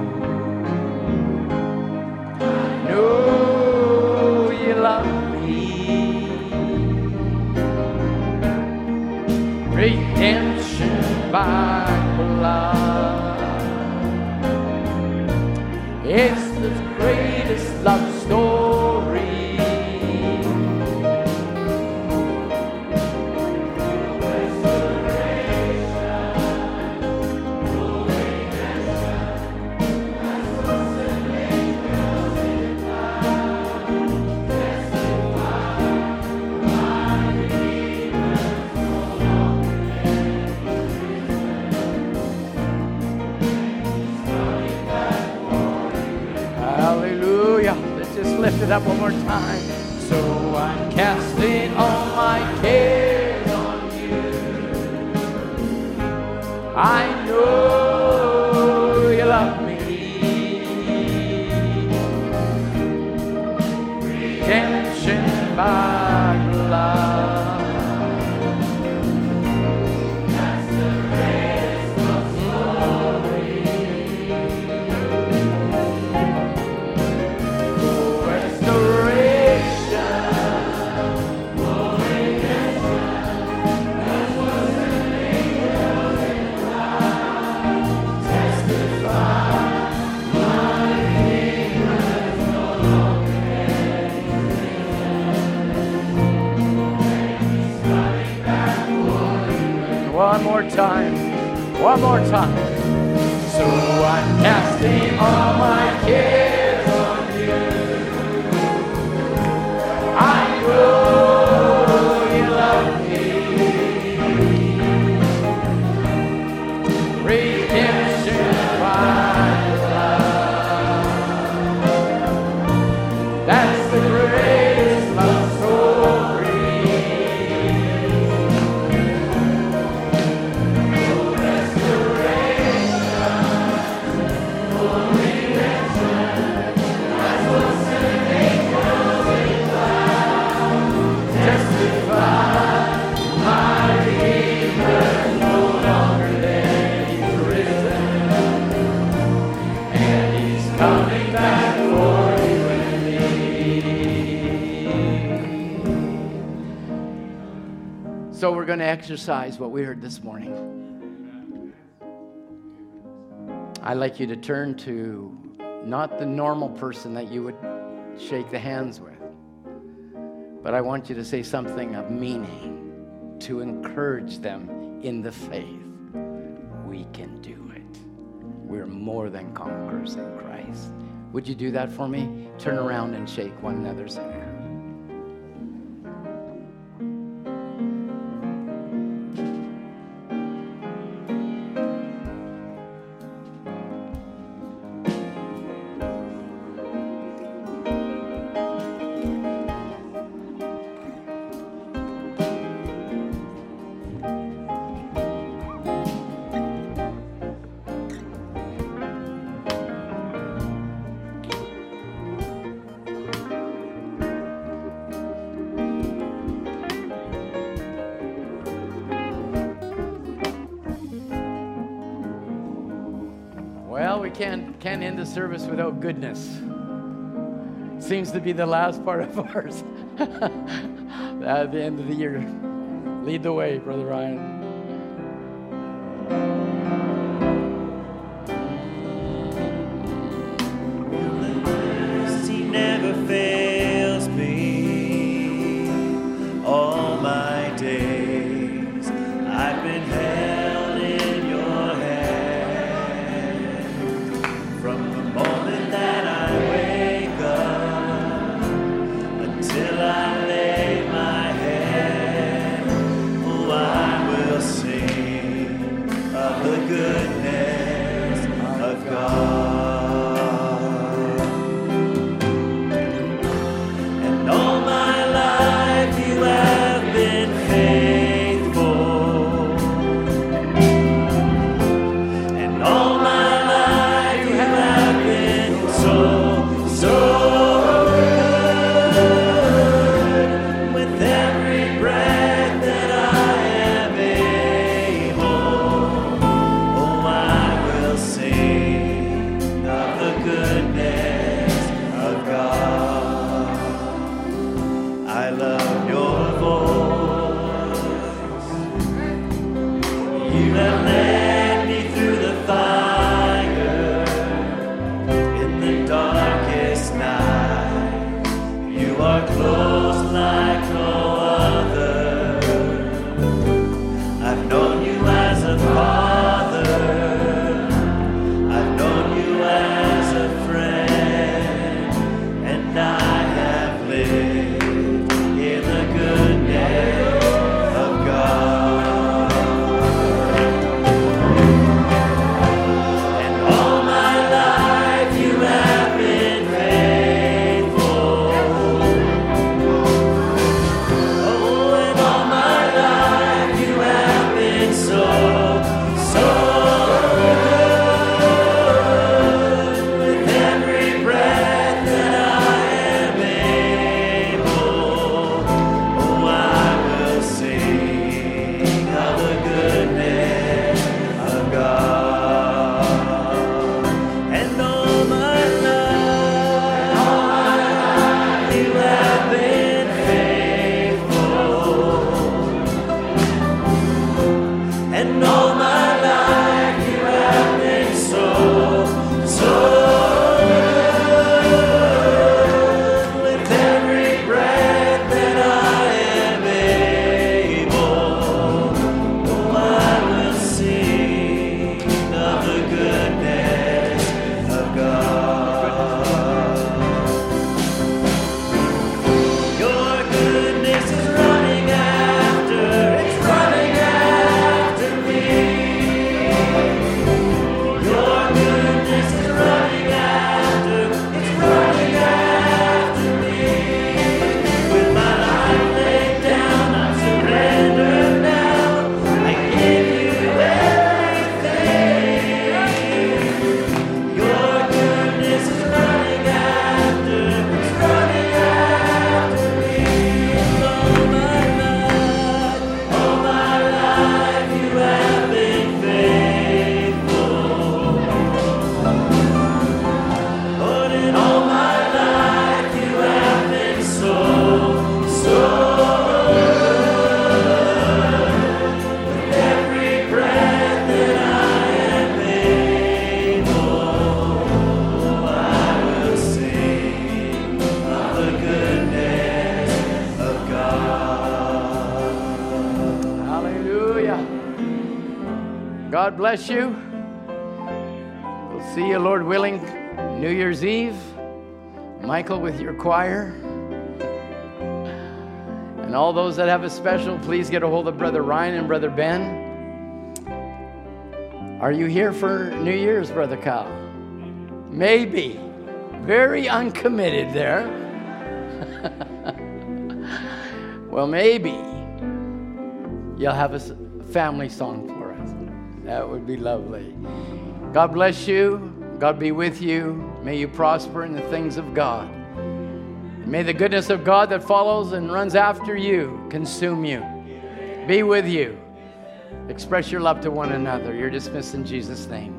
Going to exercise what we heard this morning. I'd like you to turn to not the normal person that you would shake the hands with, but I want you to say something of meaning to encourage them in the faith. We can do it. We're more than conquerors in Christ. Would you do that for me? Turn around and shake one another's hand. Service without goodness. Seems to be the last part of ours. At the end of the year. Lead the way, Brother Ryan. Bless you. We'll see you, Lord willing, New Year's Eve. Michael with your choir. And all those that have a special, please get a hold of Brother Ryan and Brother Ben. Are you here for New Year's, Brother Kyle? Maybe. Very uncommitted there. well, maybe you'll have a family song would be lovely. God bless you. God be with you. May you prosper in the things of God. May the goodness of God that follows and runs after you consume you, be with you. Express your love to one another. You're dismissed in Jesus' name.